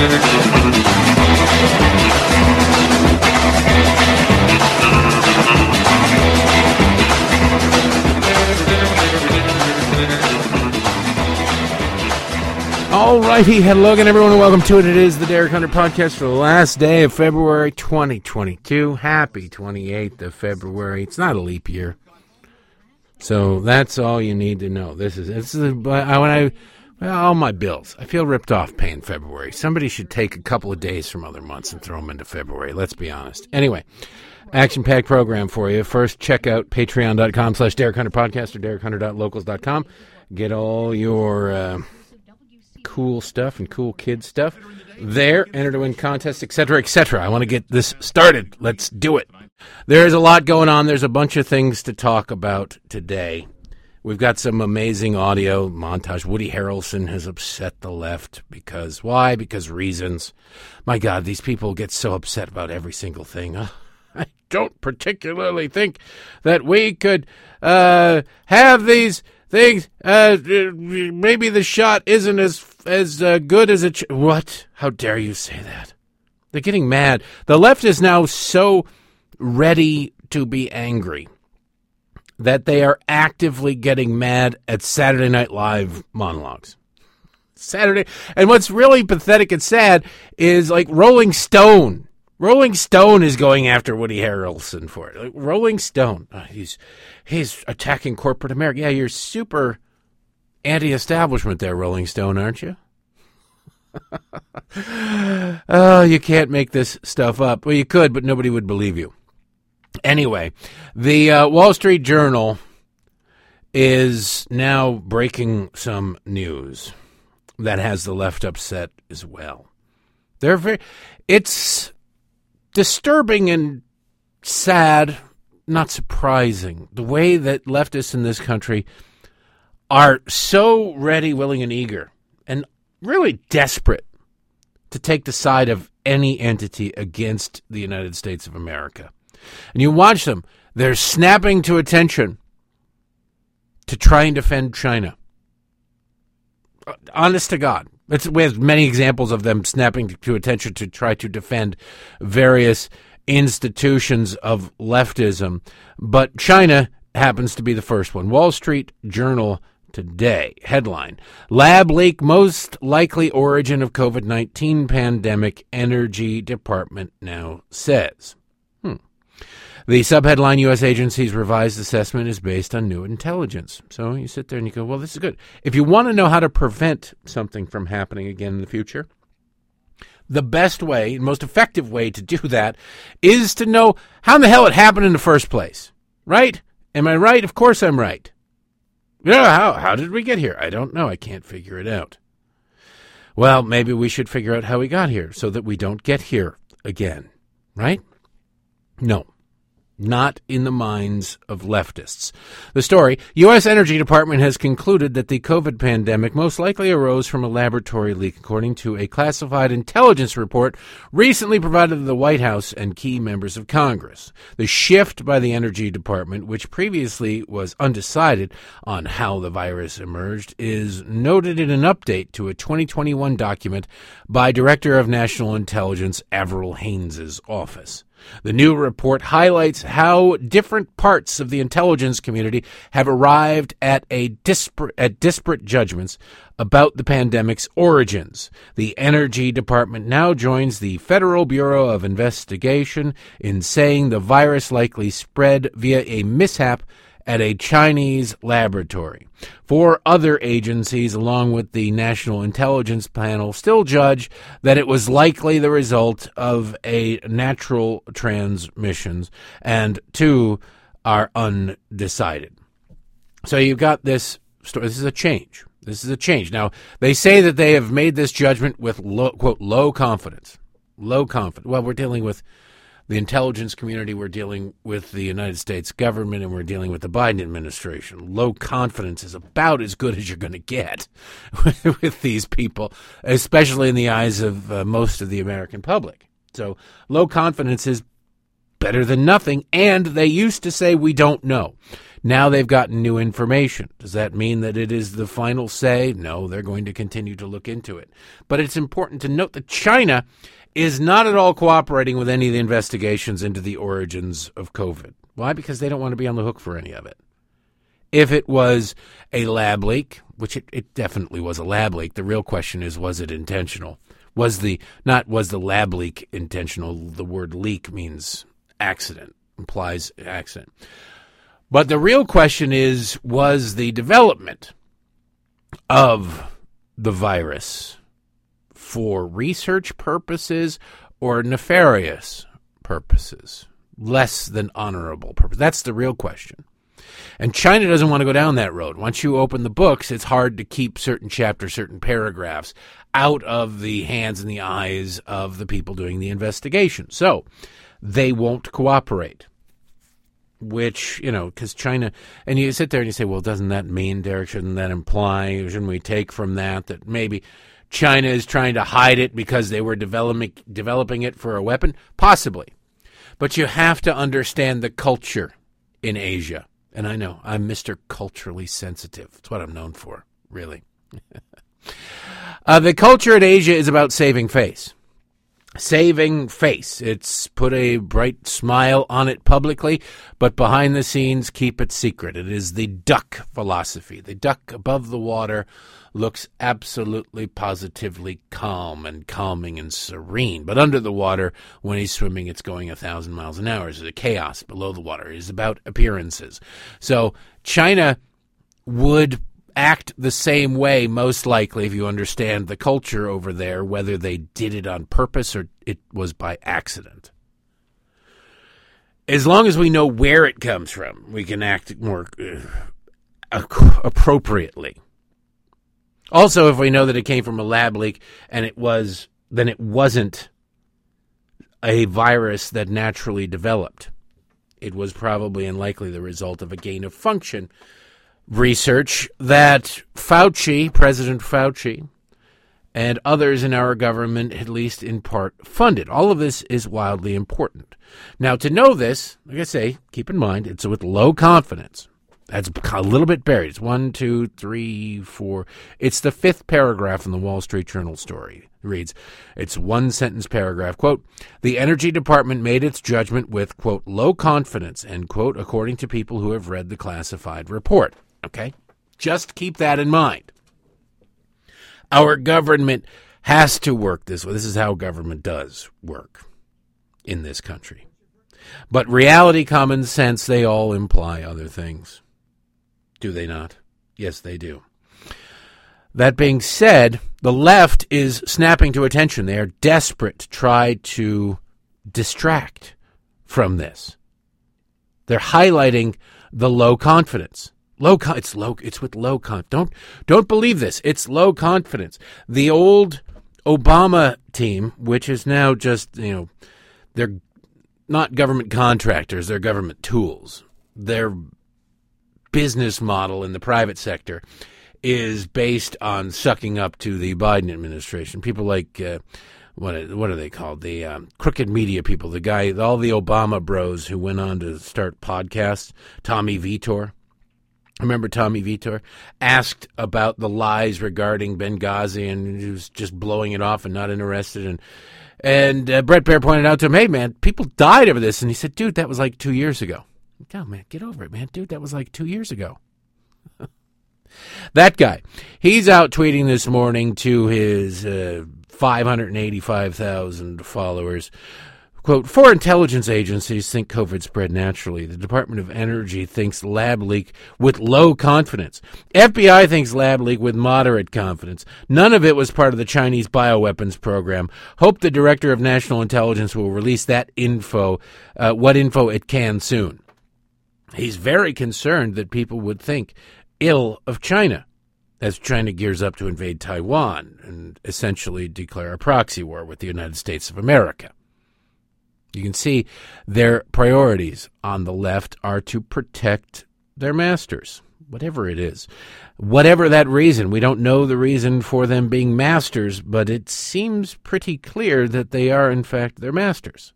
All righty, hello again, everyone, and welcome to it. It is the Derek Hunter podcast for the last day of February 2022. Happy 28th of February. It's not a leap year, so that's all you need to know. This is this is when I all my bills. I feel ripped off paying February. Somebody should take a couple of days from other months and throw them into February. Let's be honest. Anyway, action packed program for you. First, check out patreon.com slash Derek Hunter podcast or derekhunter.locals.com. Get all your. Uh, cool stuff and cool kid stuff there. Enter to win contests, etc., etc. I want to get this started. Let's do it. There is a lot going on. There's a bunch of things to talk about today. We've got some amazing audio montage. Woody Harrelson has upset the left because why? Because reasons. My God, these people get so upset about every single thing. Uh, I don't particularly think that we could uh, have these things. Uh, maybe the shot isn't as as uh, good as it. Ch- what? How dare you say that? They're getting mad. The left is now so ready to be angry that they are actively getting mad at Saturday Night Live monologues. Saturday, and what's really pathetic and sad is like Rolling Stone. Rolling Stone is going after Woody Harrelson for it. Like Rolling Stone, uh, he's he's attacking corporate America. Yeah, you're super anti-establishment there, Rolling Stone, aren't you? oh, you can't make this stuff up. Well, you could, but nobody would believe you. Anyway, the uh, Wall Street Journal is now breaking some news that has the left upset as well. They're very, it's disturbing and sad, not surprising, the way that leftists in this country are so ready, willing, and eager, and really desperate to take the side of any entity against the United States of America. And you watch them, they're snapping to attention to try and defend China. Uh, honest to God. It's, we have many examples of them snapping to attention to try to defend various institutions of leftism. But China happens to be the first one. Wall Street Journal today. Headline Lab leak most likely origin of COVID 19 pandemic, Energy Department now says. The subheadline U.S. agency's revised assessment is based on new intelligence. So you sit there and you go, well, this is good. If you want to know how to prevent something from happening again in the future, the best way, most effective way to do that is to know how in the hell it happened in the first place. Right? Am I right? Of course I'm right. Yeah, how, how did we get here? I don't know. I can't figure it out. Well, maybe we should figure out how we got here so that we don't get here again, right? No not in the minds of leftists. The story U.S. Energy Department has concluded that the COVID pandemic most likely arose from a laboratory leak, according to a classified intelligence report recently provided to the White House and key members of Congress. The shift by the Energy Department, which previously was undecided on how the virus emerged, is noted in an update to a 2021 document by Director of National Intelligence Avril Haines' office. The new report highlights how different parts of the intelligence community have arrived at a disparate, at disparate judgments about the pandemic's origins. The Energy Department now joins the Federal Bureau of Investigation in saying the virus likely spread via a mishap at a Chinese laboratory. Four other agencies, along with the National Intelligence Panel, still judge that it was likely the result of a natural transmissions, and two are undecided. So you've got this story. This is a change. This is a change. Now, they say that they have made this judgment with, low, quote, low confidence. Low confidence. Well, we're dealing with the intelligence community, we're dealing with the United States government, and we're dealing with the Biden administration. Low confidence is about as good as you're going to get with these people, especially in the eyes of uh, most of the American public. So, low confidence is better than nothing, and they used to say we don't know. Now they've gotten new information. Does that mean that it is the final say? No, they're going to continue to look into it. But it's important to note that China is not at all cooperating with any of the investigations into the origins of COVID. Why? Because they don't want to be on the hook for any of it. If it was a lab leak, which it, it definitely was a lab leak, the real question is was it intentional? Was the not was the lab leak intentional? The word leak means accident, implies accident. But the real question is was the development of the virus for research purposes or nefarious purposes, less than honorable purpose? That's the real question. And China doesn't want to go down that road. Once you open the books, it's hard to keep certain chapters, certain paragraphs out of the hands and the eyes of the people doing the investigation. So they won't cooperate. Which, you know, because China, and you sit there and you say, well, doesn't that mean, Derek, shouldn't that imply, shouldn't we take from that that maybe China is trying to hide it because they were developing, developing it for a weapon? Possibly. But you have to understand the culture in Asia. And I know I'm Mr. Culturally Sensitive. It's what I'm known for, really. uh, the culture in Asia is about saving face. Saving face. It's put a bright smile on it publicly, but behind the scenes, keep it secret. It is the duck philosophy. The duck above the water looks absolutely positively calm and calming and serene. But under the water, when he's swimming, it's going a thousand miles an hour. There's a chaos below the water. It is about appearances. So China would act the same way, most likely, if you understand the culture over there, whether they did it on purpose or it was by accident. As long as we know where it comes from, we can act more uh, appropriately. Also, if we know that it came from a lab leak and it was, then it wasn't a virus that naturally developed. It was probably and likely the result of a gain of function research that Fauci, President Fauci, and others in our government, at least in part, funded. All of this is wildly important. Now, to know this, like I say, keep in mind, it's with low confidence. That's a little bit buried. It's one, two, three, four. It's the fifth paragraph in the Wall Street Journal story. It reads, it's one sentence paragraph. Quote, the Energy Department made its judgment with, quote, low confidence, end quote, according to people who have read the classified report. Okay? Just keep that in mind. Our government has to work this way. This is how government does work in this country. But reality, common sense, they all imply other things. Do they not? Yes, they do. That being said, the left is snapping to attention. They are desperate to try to distract from this. They're highlighting the low confidence. Low con- it's low it's with low con don't don't believe this. It's low confidence. The old Obama team, which is now just, you know, they're not government contractors, they're government tools. They're business model in the private sector is based on sucking up to the Biden administration. People like uh, what what are they called? The um, crooked media people. The guy, all the Obama bros who went on to start podcasts. Tommy Vietor. Remember Tommy Vietor asked about the lies regarding Benghazi, and he was just blowing it off and not interested. And and uh, Bret Baier pointed out to him, "Hey man, people died over this," and he said, "Dude, that was like two years ago." No, man, get over it, man. Dude, that was like two years ago. that guy. He's out tweeting this morning to his uh, 585,000 followers. Quote, four intelligence agencies think COVID spread naturally. The Department of Energy thinks lab leak with low confidence. FBI thinks lab leak with moderate confidence. None of it was part of the Chinese bioweapons program. Hope the Director of National Intelligence will release that info, uh, what info it can soon. He's very concerned that people would think ill of China as China gears up to invade Taiwan and essentially declare a proxy war with the United States of America. You can see their priorities on the left are to protect their masters, whatever it is. Whatever that reason, we don't know the reason for them being masters, but it seems pretty clear that they are, in fact, their masters.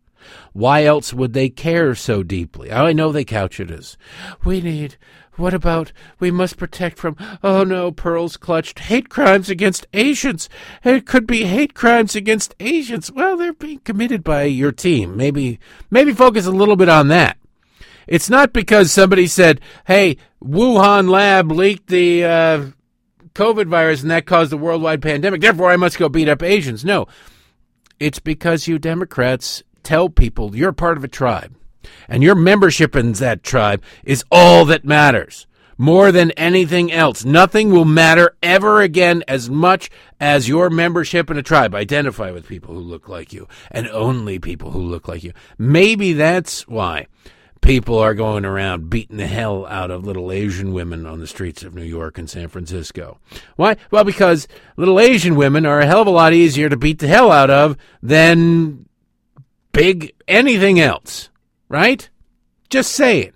Why else would they care so deeply? I know they couch it as, we need, what about, we must protect from, oh no, pearls clutched, hate crimes against Asians. It could be hate crimes against Asians. Well, they're being committed by your team. Maybe, maybe focus a little bit on that. It's not because somebody said, hey, Wuhan lab leaked the uh, COVID virus and that caused a worldwide pandemic. Therefore, I must go beat up Asians. No, it's because you Democrats tell people you're part of a tribe and your membership in that tribe is all that matters. More than anything else. Nothing will matter ever again as much as your membership in a tribe. Identify with people who look like you and only people who look like you. Maybe that's why people are going around beating the hell out of little Asian women on the streets of New York and San Francisco. Why? Well, because little Asian women are a hell of a lot easier to beat the hell out of than big anything else, right? Just say it.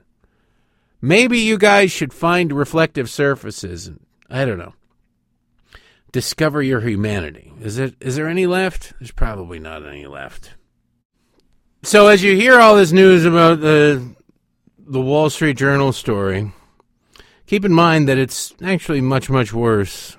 Maybe you guys should find reflective surfaces and I don't know. Discover your humanity. Is it is there any left? There's probably not any left. So as you hear all this news about the the Wall Street Journal story, keep in mind that it's actually much, much worse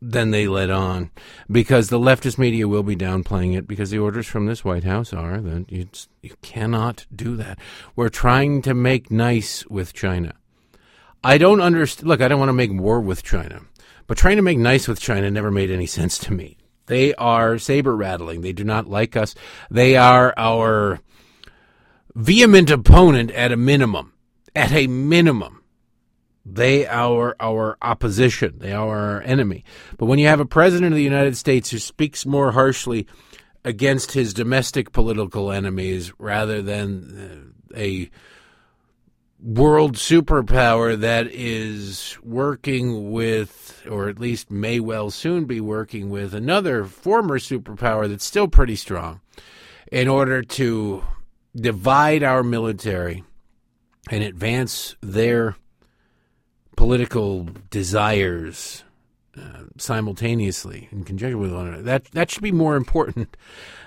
than they let on because the leftist media will be downplaying it because the orders from this White House are that you, you cannot do that. We're trying to make nice with China. I don't understand. Look, I don't want to make war with China, but trying to make nice with China never made any sense to me. They are saber rattling. They do not like us. They are our vehement opponent at a minimum. At a minimum. They are our opposition. They are our enemy. But when you have a president of the United States who speaks more harshly against his domestic political enemies rather than uh, a world superpower that is working with, or at least may well soon be working with, another former superpower that's still pretty strong in order to divide our military and advance their political desires uh, simultaneously in conjunction with one another. That that should be more important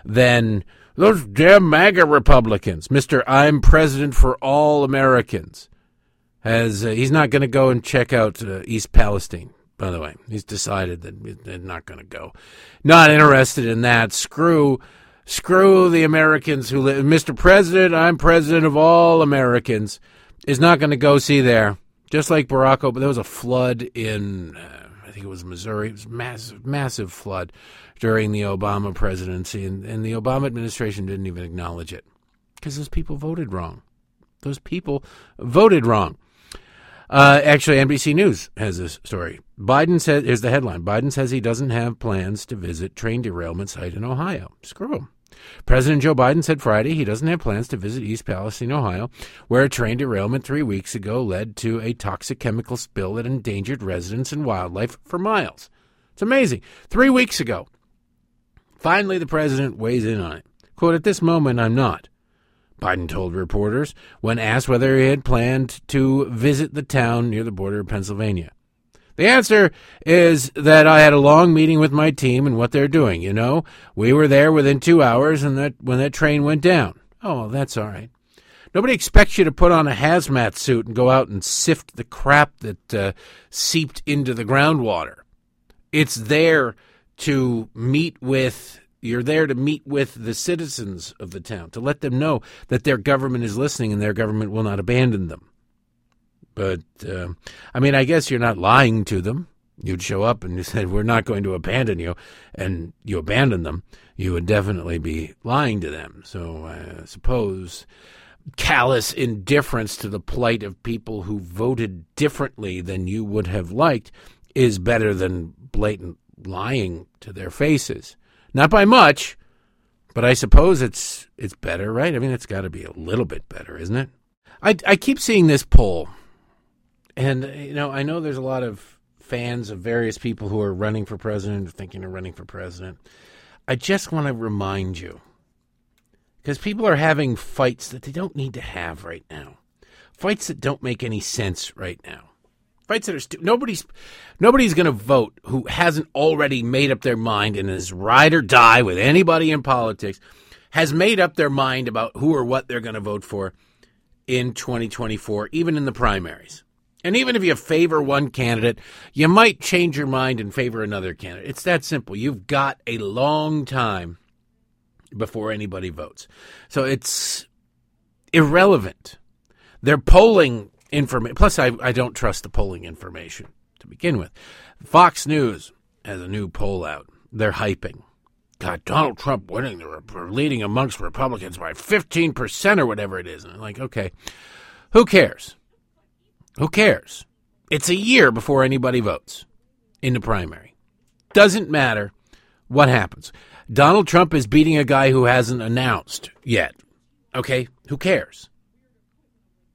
than those damn MAGA Republicans. Mister, I'm president for all Americans. Has uh, he's not going to go and check out uh, East Palestine? By the way, he's decided that they're not going to go. Not interested in that. Screw screw the Americans who live. Mr. President, I'm president of all Americans, is not going to go see there. Just like Barack Obama, there was a flood in, uh, I think it was Missouri. It was massive, massive flood during the Obama presidency, and, and the Obama administration didn't even acknowledge it because those people voted wrong. Those people voted wrong. Uh, actually, NBC News has this story. Biden says, here's the headline Biden says he doesn't have plans to visit train derailment site in Ohio. Screw him. President Joe Biden said Friday he doesn't have plans to visit East Palestine, Ohio, where a train derailment three weeks ago led to a toxic chemical spill that endangered residents and wildlife for miles. It's amazing. Three weeks ago. Finally, the president weighs in on it. Quote, At this moment, I'm not. Biden told reporters when asked whether he had planned to visit the town near the border of Pennsylvania. The answer is that I had a long meeting with my team and what they're doing. You know, we were there within two hours, and that when that train went down. Oh, that's all right. Nobody expects you to put on a hazmat suit and go out and sift the crap that uh, seeped into the groundwater. It's there to meet with you're there to meet with the citizens of the town to let them know that their government is listening and their government will not abandon them. But uh, I mean, I guess you're not lying to them. You'd show up and you said, "We're not going to abandon you," and you abandon them. You would definitely be lying to them. So I suppose callous indifference to the plight of people who voted differently than you would have liked is better than blatant lying to their faces. Not by much, but I suppose it's it's better, right? I mean, it's got to be a little bit better, isn't it? I I keep seeing this poll and, uh, you know, I know there's a lot of fans of various people who are running for president or thinking of running for president. I just want to remind you because people are having fights that they don't need to have right now, fights that don't make any sense right now. Fights that are nobody's nobody's going to vote who hasn't already made up their mind and is ride or die with anybody in politics has made up their mind about who or what they're going to vote for in 2024, even in the primaries. And even if you favor one candidate, you might change your mind and favor another candidate. It's that simple. You've got a long time before anybody votes. So it's irrelevant. They're polling information. Plus, I, I don't trust the polling information to begin with. Fox News has a new poll out. They're hyping. God, Donald Trump winning, they're leading amongst Republicans by 15% or whatever it is. And I'm like, okay, who cares? Who cares? It's a year before anybody votes in the primary. Doesn't matter what happens. Donald Trump is beating a guy who hasn't announced yet. Okay, who cares?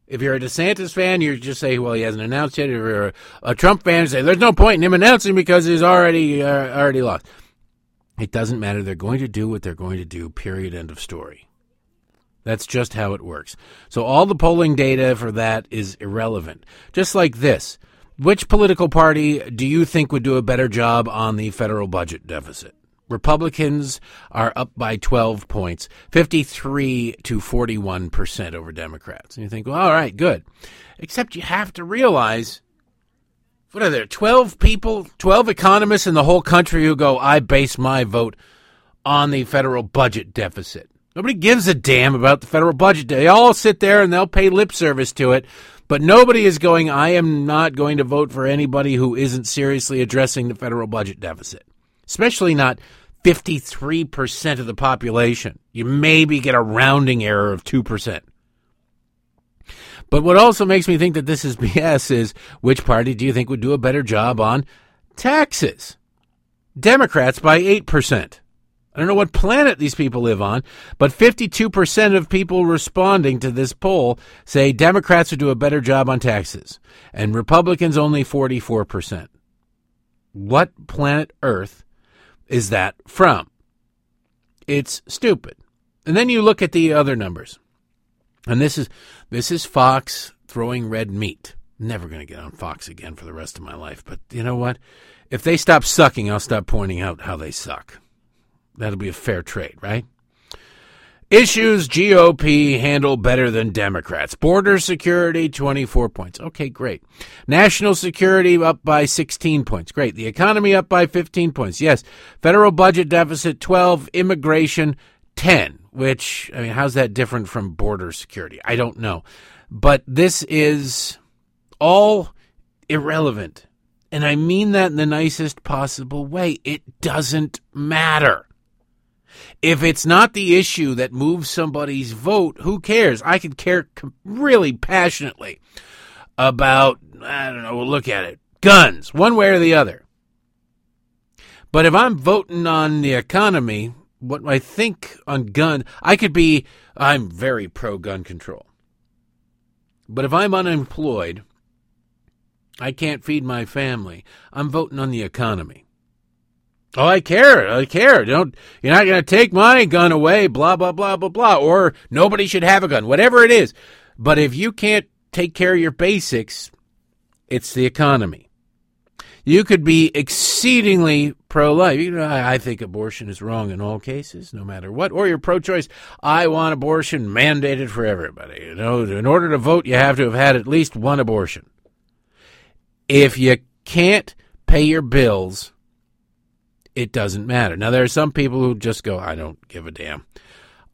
If you're a DeSantis fan, you just say, well, he hasn't announced yet. If you're a, Trump fan, say, there's no point in him announcing because he's already uh, already lost. It doesn't matter. They're going to do what they're going to do, period, end of story. That's just how it works. So all the polling data for that is irrelevant. Just like this. Which political party do you think would do a better job on the federal budget deficit? Republicans are up by 12 points, 53 to 41% over Democrats. And you think, well, all right, good. Except you have to realize what are there, 12 people, 12 economists in the whole country who go, I base my vote on the federal budget deficit. Nobody gives a damn about the federal budget. They all sit there and they'll pay lip service to it, but nobody is going, I am not going to vote for anybody who isn't seriously addressing the federal budget deficit, especially not 53% of the population. You maybe get a rounding error of 2%. But what also makes me think that this is BS is which party do you think would do a better job on taxes? Democrats by 8%. I don't know what planet these people live on, but 52% of people responding to this poll say Democrats would do a better job on taxes, and Republicans only 44%. What planet Earth is that from? It's stupid. And then you look at the other numbers. And this is this is Fox throwing red meat. Never going to get on Fox again for the rest of my life. But you know what? If they stop sucking, I'll stop pointing out how they suck. That'll be a fair trade, right? Issues GOP handle better than Democrats. Border security, 24 points. Okay, great. National security up by 16 points. Great. The economy up by 15 points. Yes. Federal budget deficit, 12. Immigration, 10 which, I mean, how's that different from border security? I don't know. But this is all irrelevant. And I mean that in the nicest possible way. It doesn't matter. If it's not the issue that moves somebody's vote, who cares? I could care really passionately about, I don't know, we'll look at it, guns, one way or the other. But if I'm voting on the economy, what I think on gun, I could be, I'm very pro gun control. But if I'm unemployed, I can't feed my family. I'm voting on the economy. Oh, I care. I care. Don't you're not going to take my gun away, blah blah blah blah blah or nobody should have a gun. Whatever it is. But if you can't take care of your basics, it's the economy. You could be exceedingly pro life. You know, I think abortion is wrong in all cases, no matter what. Or you're pro choice. I want abortion mandated for everybody. You know, in order to vote, you have to have had at least one abortion. If you can't pay your bills, it doesn't matter. Now, there are some people who just go, I don't give a damn.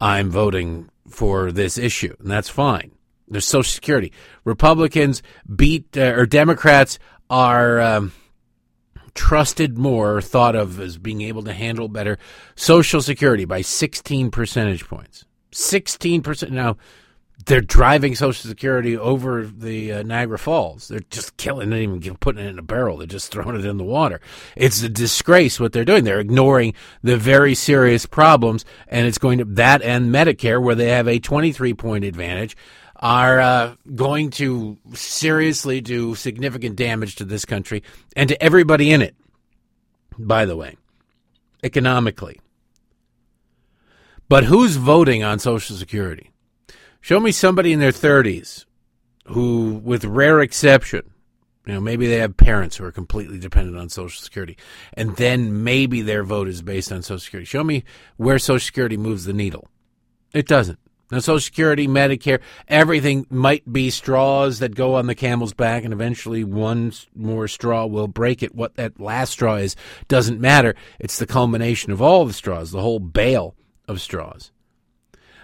I'm voting for this issue, and that's fine. There's Social Security. Republicans beat, uh, or Democrats are. Um, trusted more, thought of as being able to handle better Social Security by 16 percentage points. 16%. Now, they're driving Social Security over the uh, Niagara Falls. They're just killing it, even putting it in a barrel. They're just throwing it in the water. It's a disgrace what they're doing. They're ignoring the very serious problems, and it's going to that and Medicare, where they have a 23 point advantage, are uh, going to seriously do significant damage to this country and to everybody in it, by the way, economically. But who's voting on Social Security? Show me somebody in their 30s who, with rare exception, you know, maybe they have parents who are completely dependent on Social Security, and then maybe their vote is based on Social Security. Show me where Social Security moves the needle. It doesn't. Now, Social Security, Medicare, everything might be straws that go on the camel's back, and eventually one more straw will break it. What that last straw is doesn't matter. It's the culmination of all the straws, the whole bale of straws.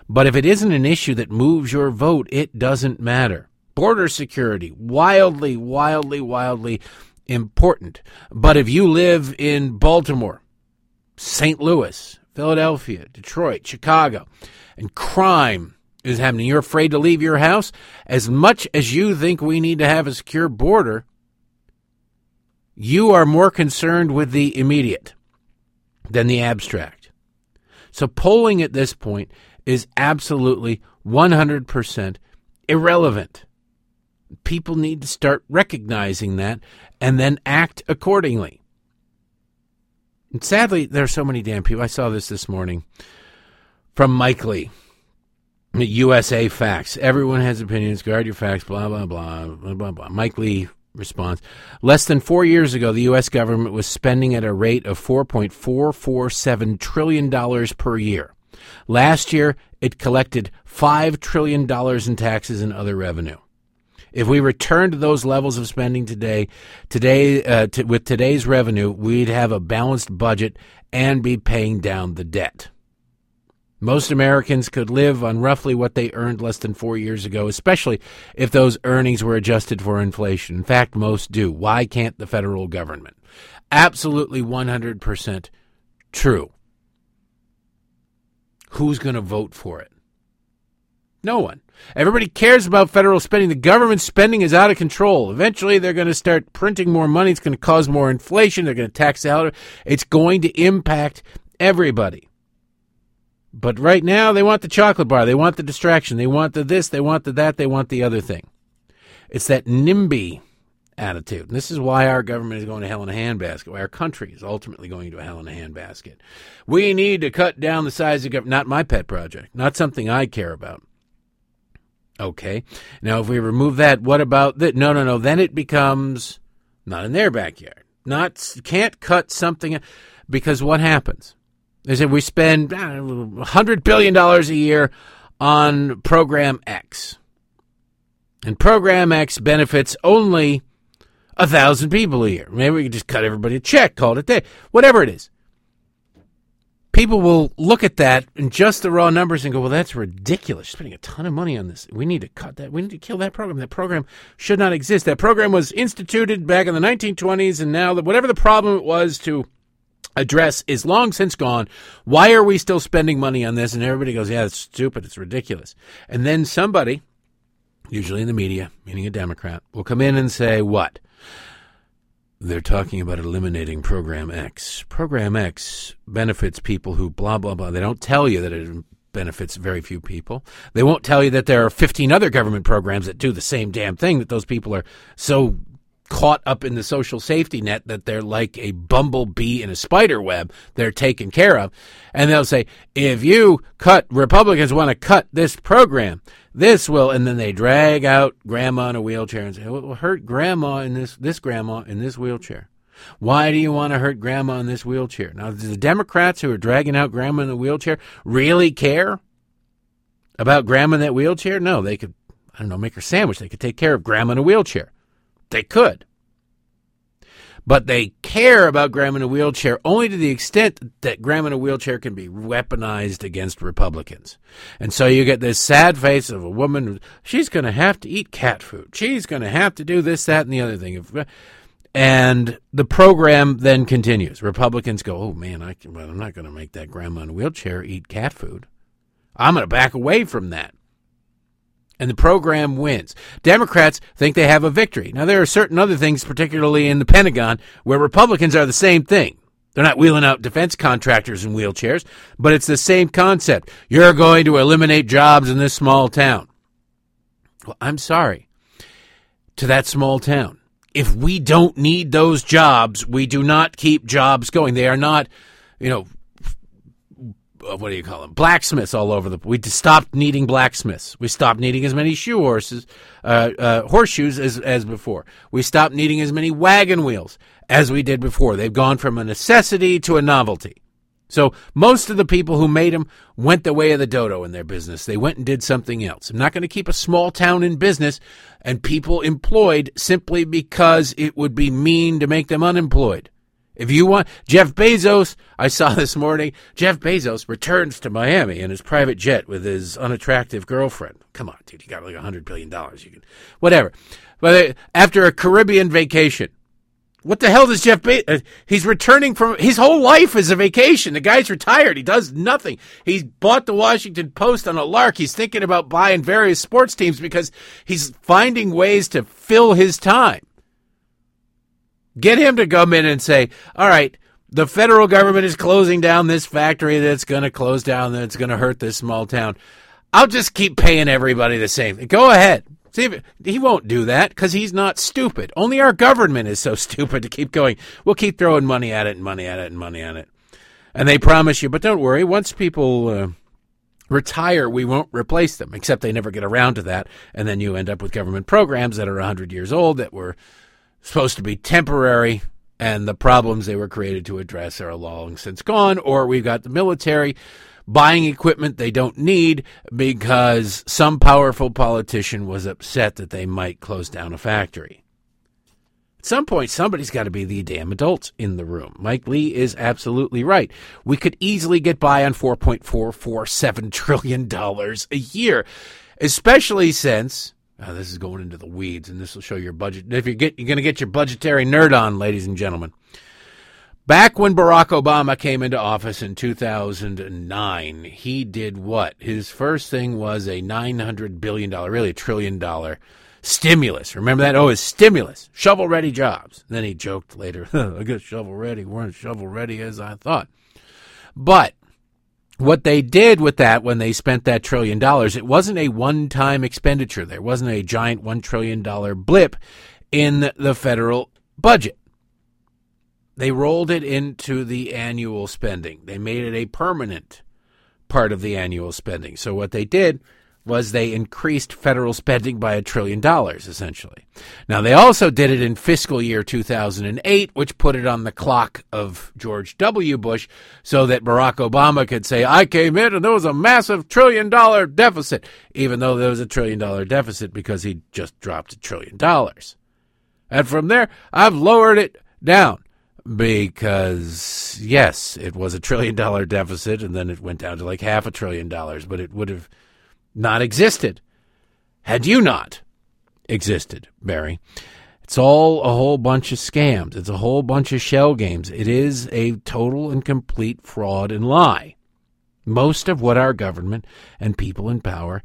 But if it isn't an issue that moves your vote, it doesn't matter. Border security, wildly, wildly, wildly important. But if you live in Baltimore, St. Louis, Philadelphia, Detroit, Chicago, and crime is happening, you're afraid to leave your house, as much as you think we need to have a secure border, you are more concerned with the immediate than the abstract. So polling at this point is absolutely 100% irrelevant. People need to start recognizing that and then act accordingly. And sadly, there are so many damn people. I saw this this morning from Mike Lee. USA Facts. Everyone has opinions. Guard your facts. Blah blah blah blah blah blah. Mike Lee responds: Less than four years ago, the U.S. government was spending at a rate of 4.447 trillion dollars per year. Last year, it collected $5 trillion in taxes and other revenue. If we return to those levels of spending today, today uh, t- with today's revenue, we'd have a balanced budget and be paying down the debt. Most Americans could live on roughly what they earned less than four years ago, especially if those earnings were adjusted for inflation. In fact, most do. Why can't the federal government? Absolutely 100% true. Who's going to vote for it? No one. Everybody cares about federal spending. The government spending is out of control. Eventually, they're going to start printing more money. It's going to cause more inflation. They're going to tax out. It's going to impact everybody. But right now, they want the chocolate bar. They want the distraction. They want the this. They want the that. They want the other thing. It's that NIMBY attitude. And this is why our government is going to hell in a handbasket, why our country is ultimately going to hell in a handbasket. We need to cut down the size of government. Not my pet project, not something I care about. Okay. Now, if we remove that, what about that? No, no, no. Then it becomes not in their backyard. Not can't cut something because what happens? They said we spend uh, hundred billion dollars a year on program X, and program X benefits only a thousand people a year. Maybe we could just cut everybody a check, call it a day, whatever it is. People will look at that and just the raw numbers and go, well, that's ridiculous. Spending a ton of money on this. We need to cut that. We need to kill that program. That program should not exist. That program was instituted back in the 1920s, and now, that whatever the problem it was to address is long since gone. Why are we still spending money on this? And everybody goes, yeah, it's stupid. It's ridiculous. And then somebody, usually in the media, meaning a Democrat, will come in and say, what? they're talking about eliminating Program X. Program X benefits people who blah, blah, blah. They don't tell you that it benefits very few people. They won't tell you that there are 15 other government programs that do the same damn thing, that those people are so caught up in the social safety net that they're like a bumblebee in a spider web. They're taken care of. And they'll say, if you cut, Republicans want to cut this program, this will, and then they drag out grandma in a wheelchair and say, it will hurt grandma in this, this grandma in this wheelchair. Why do you want to hurt grandma in this wheelchair? Now, do the Democrats who are dragging out grandma in the wheelchair really care about grandma in that wheelchair? No, they could, I don't know, make her sandwich. They could take care of grandma in a wheelchair. They could. But they care about grandma in a wheelchair only to the extent that grandma in a wheelchair can be weaponized against Republicans. And so you get this sad face of a woman, she's going to have to eat cat food. She's going to have to do this, that, and the other thing. And the program then continues. Republicans go, oh man, I, well, I'm not going to make that grandma in a wheelchair eat cat food. I'm going to back away from that and the program wins. Democrats think they have a victory. Now, there are certain other things, particularly in the Pentagon, where Republicans are the same thing. They're not wheeling out defense contractors in wheelchairs, but it's the same concept. You're going to eliminate jobs in this small town. Well, I'm sorry to that small town. If we don't need those jobs, we do not keep jobs going. They are not, you know, what do you call them? Blacksmiths all over the. We stopped needing blacksmiths. We stopped needing as many shoe horses, uh, uh, horseshoes as as before. We stopped needing as many wagon wheels as we did before. They've gone from a necessity to a novelty. So most of the people who made them went the way of the dodo in their business. They went and did something else. I'm not going to keep a small town in business and people employed simply because it would be mean to make them unemployed. If you want Jeff Bezos, I saw this morning, Jeff Bezos returns to Miami in his private jet with his unattractive girlfriend. Come on, dude, you got like a hundred billion dollars. You can, whatever. But uh, after a Caribbean vacation, what the hell does Jeff Bezos? Uh, he's returning from his whole life is a vacation. The guy's retired. He does nothing. He's bought the Washington Post on a lark. He's thinking about buying various sports teams because he's finding ways to fill his time. Get him to come in and say, all right, the federal government is closing down this factory that's going to close down, that's going to hurt this small town. I'll just keep paying everybody the same. Go ahead. See, he won't do that because he's not stupid. Only our government is so stupid to keep going. We'll keep throwing money at it and money at it and money at it. And they promise you, but don't worry, once people uh, retire, we won't replace them, except they never get around to that. And then you end up with government programs that are 100 years old that were supposed to be temporary, and the problems they were created to address are long since gone, or we've got the military buying equipment they don't need because some powerful politician was upset that they might close down a factory. At some point, somebody's got to be the damn adult in the room. Mike Lee is absolutely right. We could easily get by on $4.447 trillion a year, especially since this is going into the weeds, and this will show your budget. If you get, you're going to get your budgetary nerd on, ladies and gentlemen. Back when Barack Obama came into office in 2009, he did what? His first thing was a $900 billion, really a trillion dollar stimulus. Remember that? Oh, his stimulus, shovel ready jobs. Then he joked later, I guess shovel ready weren't shovel ready as I thought. But what they did with that when they spent that trillion dollars, it wasn't a one time expenditure. There wasn't a giant $1 trillion blip in the federal budget. They rolled it into the annual spending. They made it a permanent part of the annual spending. So what they did was they increased federal spending by a trillion dollars, essentially. Now, they also did it in fiscal year 2008, which put it on the clock of George W. Bush so that Barack Obama could say, I came in and there was a massive trillion dollar deficit, even though there was a trillion dollar deficit because he just dropped a trillion dollars. And from there, I've lowered it down because, yes, it was a trillion dollar deficit and then it went down to like half a trillion dollars, but it would have not existed had you not existed, Barry. It's all a whole bunch of scams. It's a whole bunch of shell games. It is a total and complete fraud and lie. Most of what our government and people in power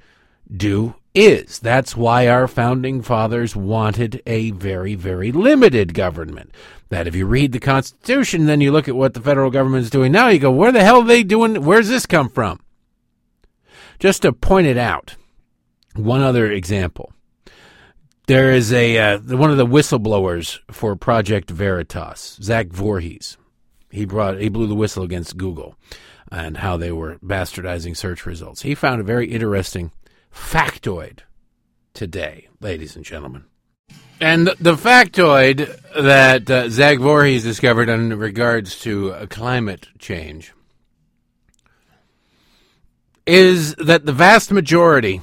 do is. That's why our founding fathers wanted a very, very limited government. That if you read the Constitution, then you look at what the federal government is doing now, you go, where the hell are they doing? Where's this come from? Just to point it out, one other example. There is a uh, one of the whistleblowers for Project Veritas, Zach Vorhies. He brought he blew the whistle against Google and how they were bastardizing search results. He found a very interesting factoid today, ladies and gentlemen. And the factoid that uh, Zach Vorhies discovered in regards to uh, climate change is that the vast majority,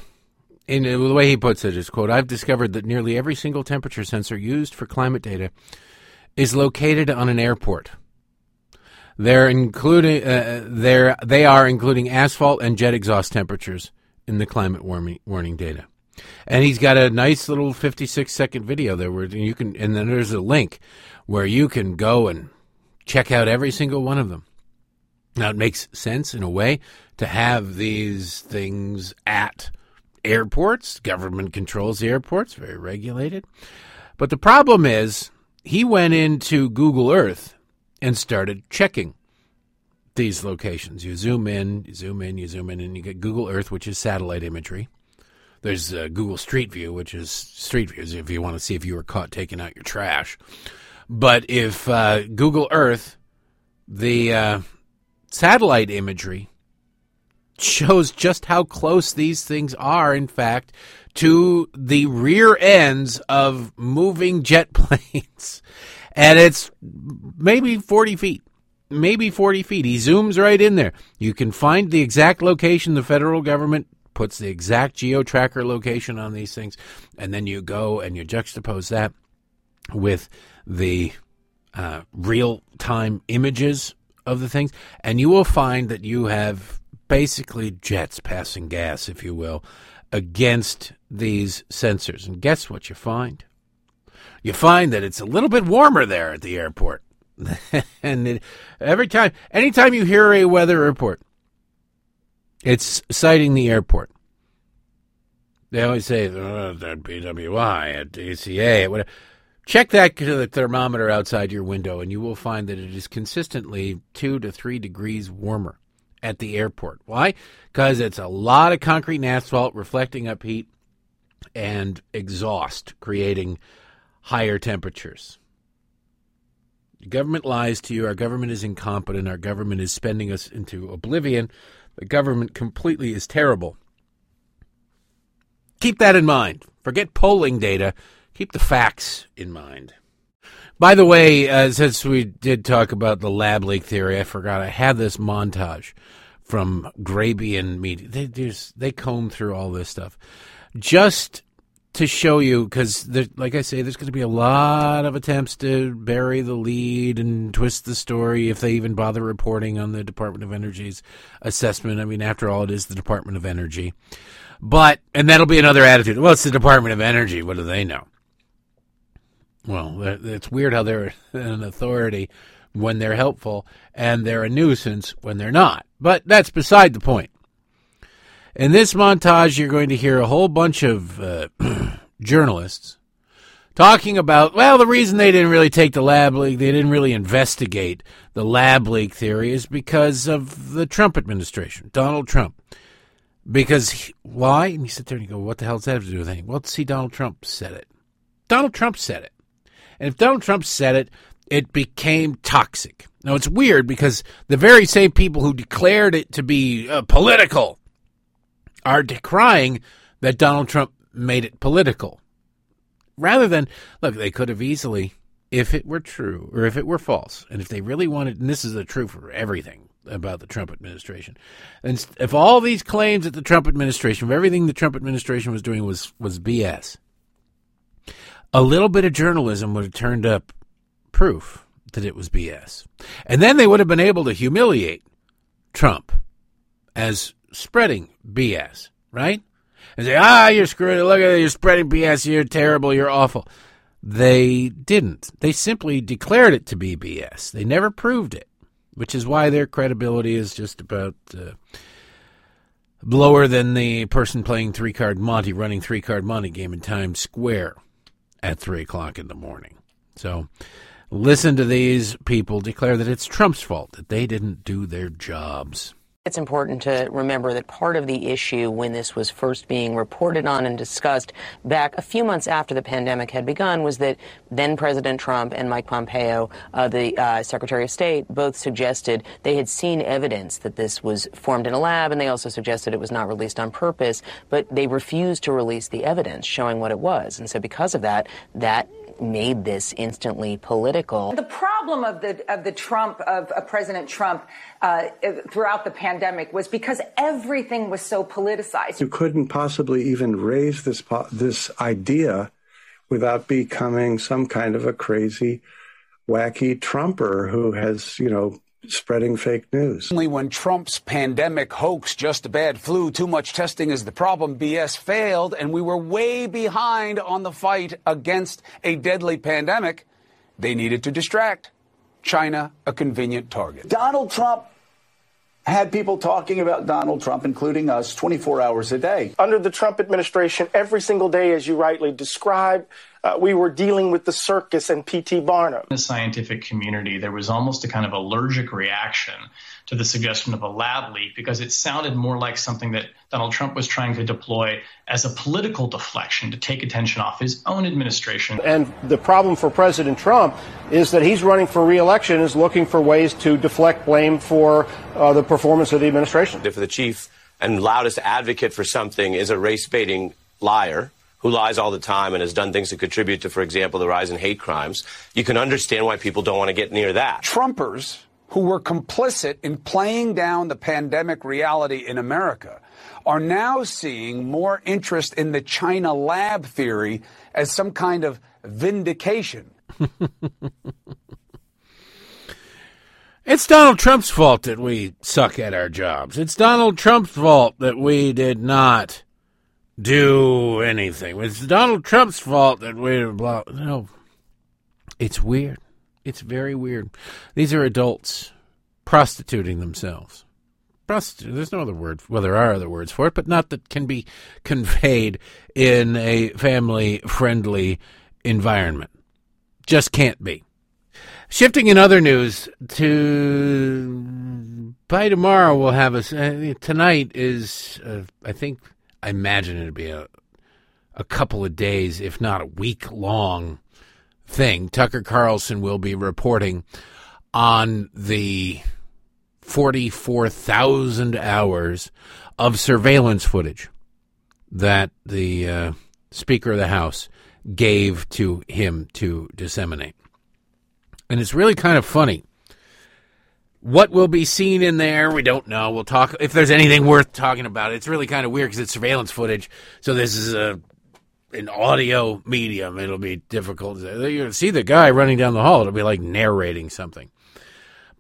in the way he puts it, is quote, I've discovered that nearly every single temperature sensor used for climate data is located on an airport. They're including uh, they're, they are including asphalt and jet exhaust temperatures in the climate warming warning data. And he's got a nice little 56 second video there where you can, and then there's a link where you can go and check out every single one of them. Now, it makes sense in a way to have these things at airports. Government controls the airports, very regulated. But the problem is, he went into Google Earth and started checking these locations. You zoom in, you zoom in, you zoom in, and you get Google Earth, which is satellite imagery. There's uh, Google Street View, which is street views if you want to see if you were caught taking out your trash. But if uh, Google Earth, the uh, satellite imagery shows just how close these things are, in fact, to the rear ends of moving jet planes. and it's maybe 40 feet maybe 40 feet. He zooms right in there. You can find the exact location the federal government puts the exact geo tracker location on these things, and then you go and you juxtapose that with the uh, real time images of the things, and you will find that you have basically jets passing gas, if you will, against these sensors. And guess what you find? You find that it's a little bit warmer there at the airport. and it, every time, anytime you hear a weather report, it's citing the airport. They always say, oh, BWI, at DCA. Check that to the thermometer outside your window, and you will find that it is consistently two to three degrees warmer at the airport. Why? Because it's a lot of concrete and asphalt reflecting up heat and exhaust, creating higher temperatures. The government lies to you. Our government is incompetent. Our government is spending us into oblivion. The government completely is terrible. Keep that in mind. Forget polling data. Keep the facts in mind. By the way, uh, since we did talk about the lab leak theory, I forgot I had this montage from Grabien Media. They they comb through all this stuff just to show you, because like I say, there's going to be a lot of attempts to bury the lead and twist the story if they even bother reporting on the Department of Energy's assessment. I mean, after all, it is the Department of Energy. But, and that'll be another attitude. Well, it's the Department of Energy. What do they know? Well, it's weird how they're an authority when they're helpful and they're a nuisance when they're not. But that's beside the point. In this montage, you're going to hear a whole bunch of uh, journalists talking about, well, the reason they didn't really take the lab leak, they didn't really investigate the lab leak theory is because of the Trump administration, Donald Trump. Because he, why? And you sit there and you go, what the hell does that have to do with anything? Well, see, Donald Trump said it. Donald Trump said it. And if Donald Trump said it, it became toxic. Now, it's weird because the very same people who declared it to be uh, political are decrying that Donald Trump made it political. Rather than, look, they could have easily, if it were true or if it were false, and if they really wanted, and this is the truth for everything about the Trump administration, and if all these claims that the Trump administration, of everything the Trump administration was doing was, was BS, a little bit of journalism would have turned up proof that it was BS. And then they would have been able to humiliate Trump as spreading BS, right? And say, ah, you're screwing, look at it, you're spreading BS, you're terrible, you're awful. They didn't. They simply declared it to be BS. They never proved it, which is why their credibility is just about uh, lower than the person playing three card Monte, running three card Monte game in Times Square at 3 o'clock in the morning. So listen to these people declare that it's Trump's fault that they didn't do their jobs. It's important to remember that part of the issue when this was first being reported on and discussed back a few months after the pandemic had begun was that then President Trump and Mike Pompeo, uh, the uh, Secretary of State, both suggested they had seen evidence that this was formed in a lab, and they also suggested it was not released on purpose, but they refused to release the evidence showing what it was. And so because of that, that made this instantly political. The problem of the of the Trump of, of President Trump uh, throughout the pandemic was because everything was so politicized. You couldn't possibly even raise this this idea without becoming some kind of a crazy, wacky Trumper who has you know spreading fake news. Only when Trump's pandemic hoax, just a bad flu, too much testing is the problem, BS failed, and we were way behind on the fight against a deadly pandemic, they needed to distract China a convenient target. Donald Trump had people talking about Donald Trump, including us, 24 hours a day. Under the Trump administration, every single day, as you rightly describe, uh, we were dealing with the circus and P.T. Barnum. In the scientific community, there was almost a kind of allergic reaction to the suggestion of a lab leak because it sounded more like something that Donald Trump was trying to deploy as a political deflection to take attention off his own administration. And the problem for President Trump is that he's running for reelection, is looking for ways to deflect blame for uh, the performance of the administration. If the chief and loudest advocate for something is a race baiting liar, who lies all the time and has done things to contribute to, for example, the rise in hate crimes, you can understand why people don't want to get near that. Trumpers who were complicit in playing down the pandemic reality in America are now seeing more interest in the China lab theory as some kind of vindication. It's Donald Trump's fault that we suck at our jobs. It's Donald Trump's fault that we did not do anything. It's Donald Trump's fault that we blah. No, it's weird. It's very weird. These are adults prostituting themselves. Prostitute. There's no other word. Well, there are other words for it, but not that can be conveyed in a family-friendly environment. Just can't be. Shifting in other news to by tomorrow we'll have a uh, tonight is uh, I think I imagine it'll be a a couple of days if not a week long thing. Tucker Carlson will be reporting on the 44,000 hours of surveillance footage that the uh, Speaker of the House gave to him to disseminate. And it's really kind of funny. What will be seen in there, we don't know. We'll talk if there's anything worth talking about. It's really kind of weird because it's surveillance footage. So this is a an audio medium. It'll be difficult. You'll see the guy running down the hall. It'll be like narrating something.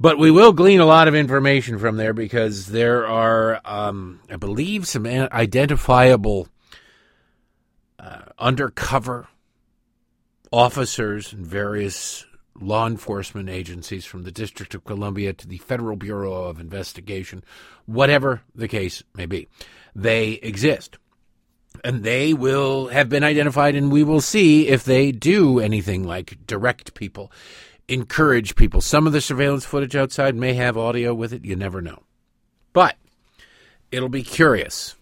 But we will glean a lot of information from there because there are, um, I believe, some identifiable uh, undercover officers in various law enforcement agencies from the District of Columbia to the Federal Bureau of Investigation, whatever the case may be. They exist. And they will have been identified, and we will see if they do anything like direct people, encourage people. Some of the surveillance footage outside may have audio with it. You never know. But it'll be curious.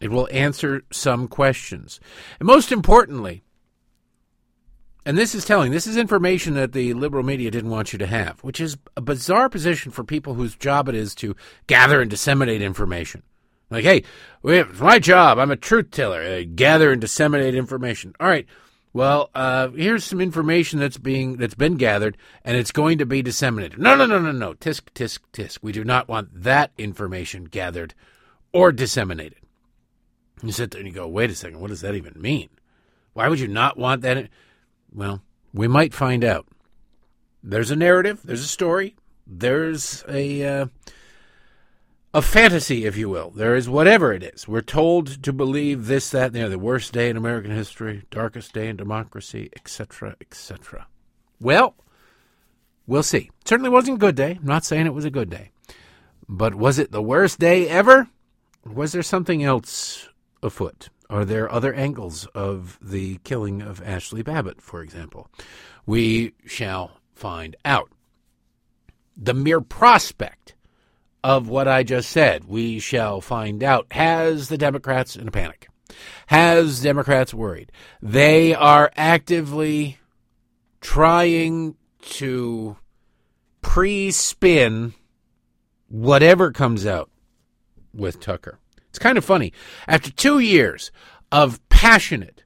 It will answer some questions. And most importantly, and this is telling, this is information that the liberal media didn't want you to have, which is a bizarre position for people whose job it is to gather and disseminate information. Like, hey, it's my job. I'm a truth teller. I gather and disseminate information. All right. Well, uh, here's some information that's being that's been gathered, and it's going to be disseminated. No, no, no, no, no. Tisk, tisk, tisk. We do not want that information gathered or disseminated. You sit there and you go, wait a second. What does that even mean? Why would you not want that? Well, we might find out. There's a narrative, there's a story, there's a uh, a fantasy, if you will. There is whatever it is. We're told to believe this, that, and the other. The worst day in American history, darkest day in democracy, etc., etc. Well, we'll see. Certainly wasn't a good day. I'm not saying it was a good day. But was it the worst day ever? Was there something else afoot? Are there other angles of the killing of Ashley Babbitt, for example? We shall find out. The mere prospect of what I just said, we shall find out, has the Democrats in a panic. Has Democrats worried? They are actively trying to pre spin whatever comes out with Tucker. It's kind of funny. After two years of passionate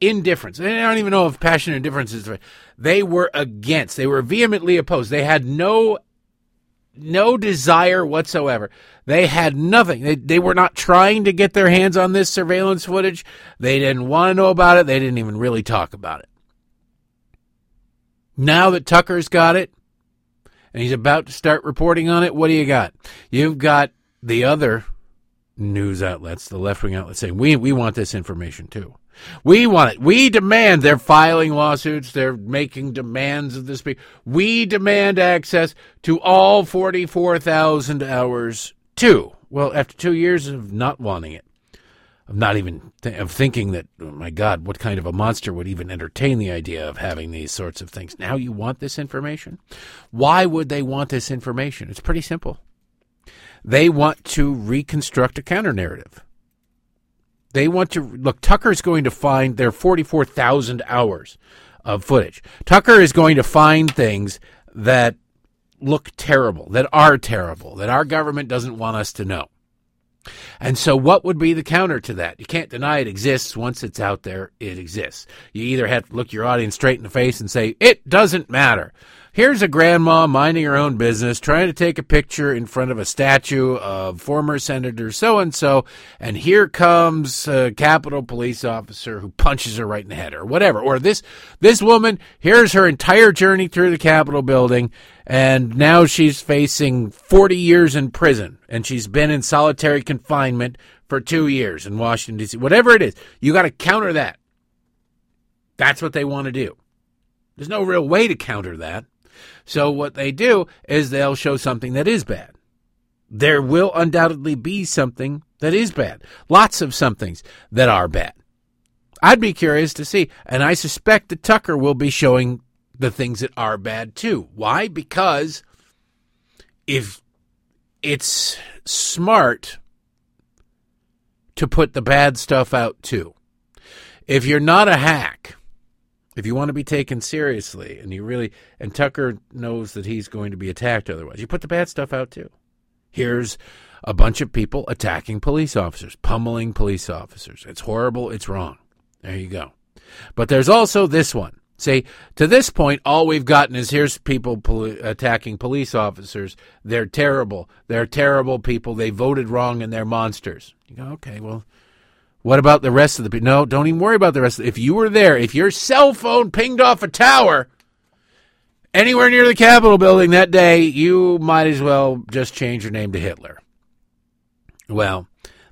indifference, and I don't even know if passionate indifference is they were against, they were vehemently opposed. They had no no desire whatsoever. They had nothing. They, they were not trying to get their hands on this surveillance footage. They didn't want to know about it. They didn't even really talk about it. Now that Tucker's got it and he's about to start reporting on it, what do you got? You've got the other news outlets, the left wing outlets, saying we we want this information too. We want it. We demand. They're filing lawsuits. They're making demands of this. We demand access to all forty-four thousand hours too. Well, after two years of not wanting it, of not even th- of thinking that, oh my God, what kind of a monster would even entertain the idea of having these sorts of things? Now you want this information. Why would they want this information? It's pretty simple. They want to reconstruct a counter narrative. They want to look. Tucker's going to find their 44,000 hours of footage. Tucker is going to find things that look terrible, that are terrible, that our government doesn't want us to know. And so, what would be the counter to that? You can't deny it exists. Once it's out there, it exists. You either have to look your audience straight in the face and say, it doesn't matter. Here's a grandma minding her own business, trying to take a picture in front of a statue of former Senator so and so, and here comes a Capitol police officer who punches her right in the head, or whatever. Or this this woman, here's her entire journey through the Capitol building, and now she's facing 40 years in prison, and she's been in solitary confinement for two years in Washington D.C. Whatever it is, you got to counter that. That's what they want to do. There's no real way to counter that. So what they do is they'll show something that is bad. There will undoubtedly be something that is bad. Lots of somethings that are bad. I'd be curious to see, and I suspect that Tucker will be showing the things that are bad too. Why? Because if it's smart to put the bad stuff out too. If you're not a hack, if you want to be taken seriously and you really and Tucker knows that he's going to be attacked otherwise, you put the bad stuff out too. Here's a bunch of people attacking police officers, pummeling police officers. It's horrible, it's wrong. There you go. But there's also this one. Say, to this point, all we've gotten is here's people poli- attacking police officers. They're terrible. They're terrible people. They voted wrong and they're monsters. You go, okay, well, what about the rest of the people? No, don't even worry about the rest. Of, if you were there, if your cell phone pinged off a tower anywhere near the Capitol building that day, you might as well just change your name to Hitler. Well,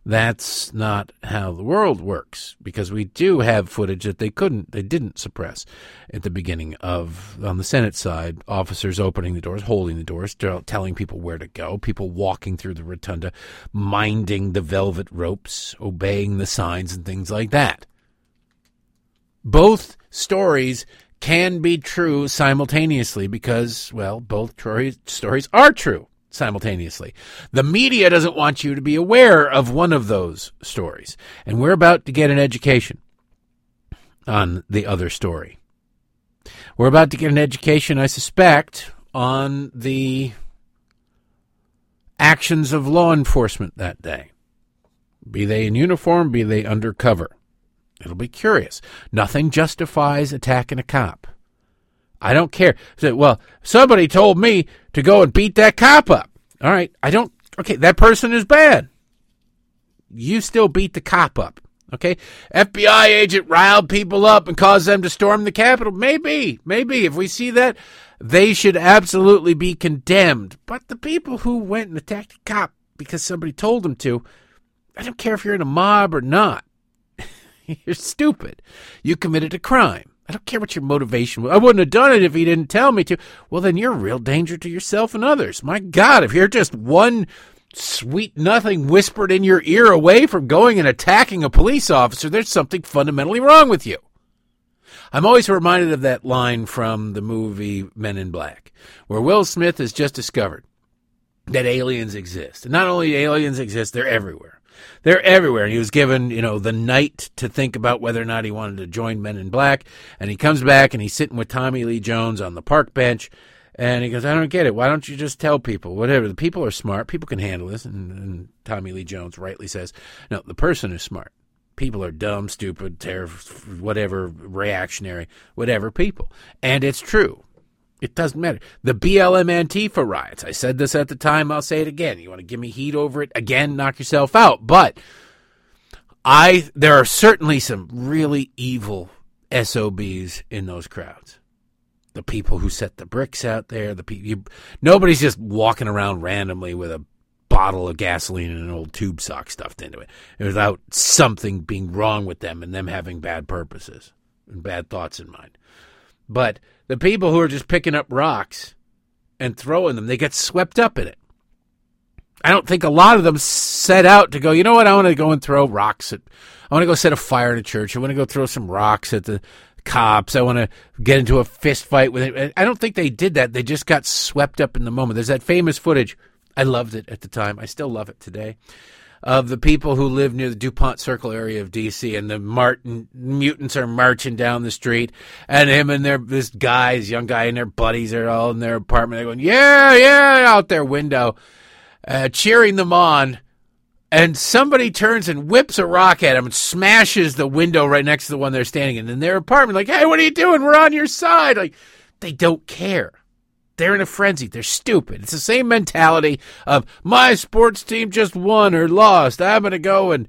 that's not how the world works because we do have footage that they couldn't they didn't suppress at the beginning of on the senate side officers opening the doors holding the doors telling people where to go people walking through the rotunda minding the velvet ropes obeying the signs and things like that. Both stories can be true simultaneously because well both stories are true simultaneously. The media doesn't want you to be aware of one of those stories. And we're about to get an education on the other story. We're about to get an education, I suspect, on the actions of law enforcement that day. Be they in uniform, be they undercover. It'll be curious. Nothing justifies attacking a cop. I don't care. Well, somebody told me to go and beat that cop up. All right. I don't. Okay. That person is bad. You still beat the cop up. Okay. FBI agent riled people up and caused them to storm the Capitol. Maybe. Maybe. If we see that, they should absolutely be condemned. But the people who went and attacked a cop because somebody told them to, I don't care if you're in a mob or not. you're stupid. You committed a crime. I don't care what your motivation was. I wouldn't have done it if he didn't tell me to. Well, then you're a real danger to yourself and others. My God, if you're just one sweet nothing whispered in your ear away from going and attacking a police officer, there's something fundamentally wrong with you. I'm always reminded of that line from the movie Men in Black, where Will Smith has just discovered that aliens exist. And not only aliens exist, they're everywhere. They're everywhere. He was given, you know, the night to think about whether or not he wanted to join Men in Black. And he comes back and he's sitting with Tommy Lee Jones on the park bench. And he goes, I don't get it. Why don't you just tell people? Whatever. The people are smart. People can handle this. And, and Tommy Lee Jones rightly says, no, the person is smart. People are dumb, stupid, terrible, whatever, reactionary, whatever people. And it's true. It doesn't matter. The BLM Antifa riots. I said this at the time. I'll say it again. You want to give me heat over it again? Knock yourself out. But I, there are certainly some really evil SOBs in those crowds. The people who set the bricks out there. The people. Nobody's just walking around randomly with a bottle of gasoline and an old tube sock stuffed into it without something being wrong with them and them having bad purposes and bad thoughts in mind. But the people who are just picking up rocks and throwing them, they get swept up in it. I don't think a lot of them set out to go, you know what, I want to go and throw rocks at, I want to go set a fire in a church. I want to go throw some rocks at the cops. I want to get into a fist fight with it. I don't think they did that. They just got swept up in the moment. There's that famous footage. I loved it at the time. I still love it today of the people who live near the Dupont Circle area of D.C. and the Martin mutants are marching down the street, and him and their this guys, young guy and their buddies are all in their apartment. They're going, yeah, yeah, out their window, uh, cheering them on. And somebody turns and whips a rock at them and smashes the window right next to the one they're standing in. In their apartment, like, hey, what are you doing? We're on your side. Like, they don't care. They're in a frenzy. They're stupid. It's the same mentality of my sports team just won or lost. I'm going to go and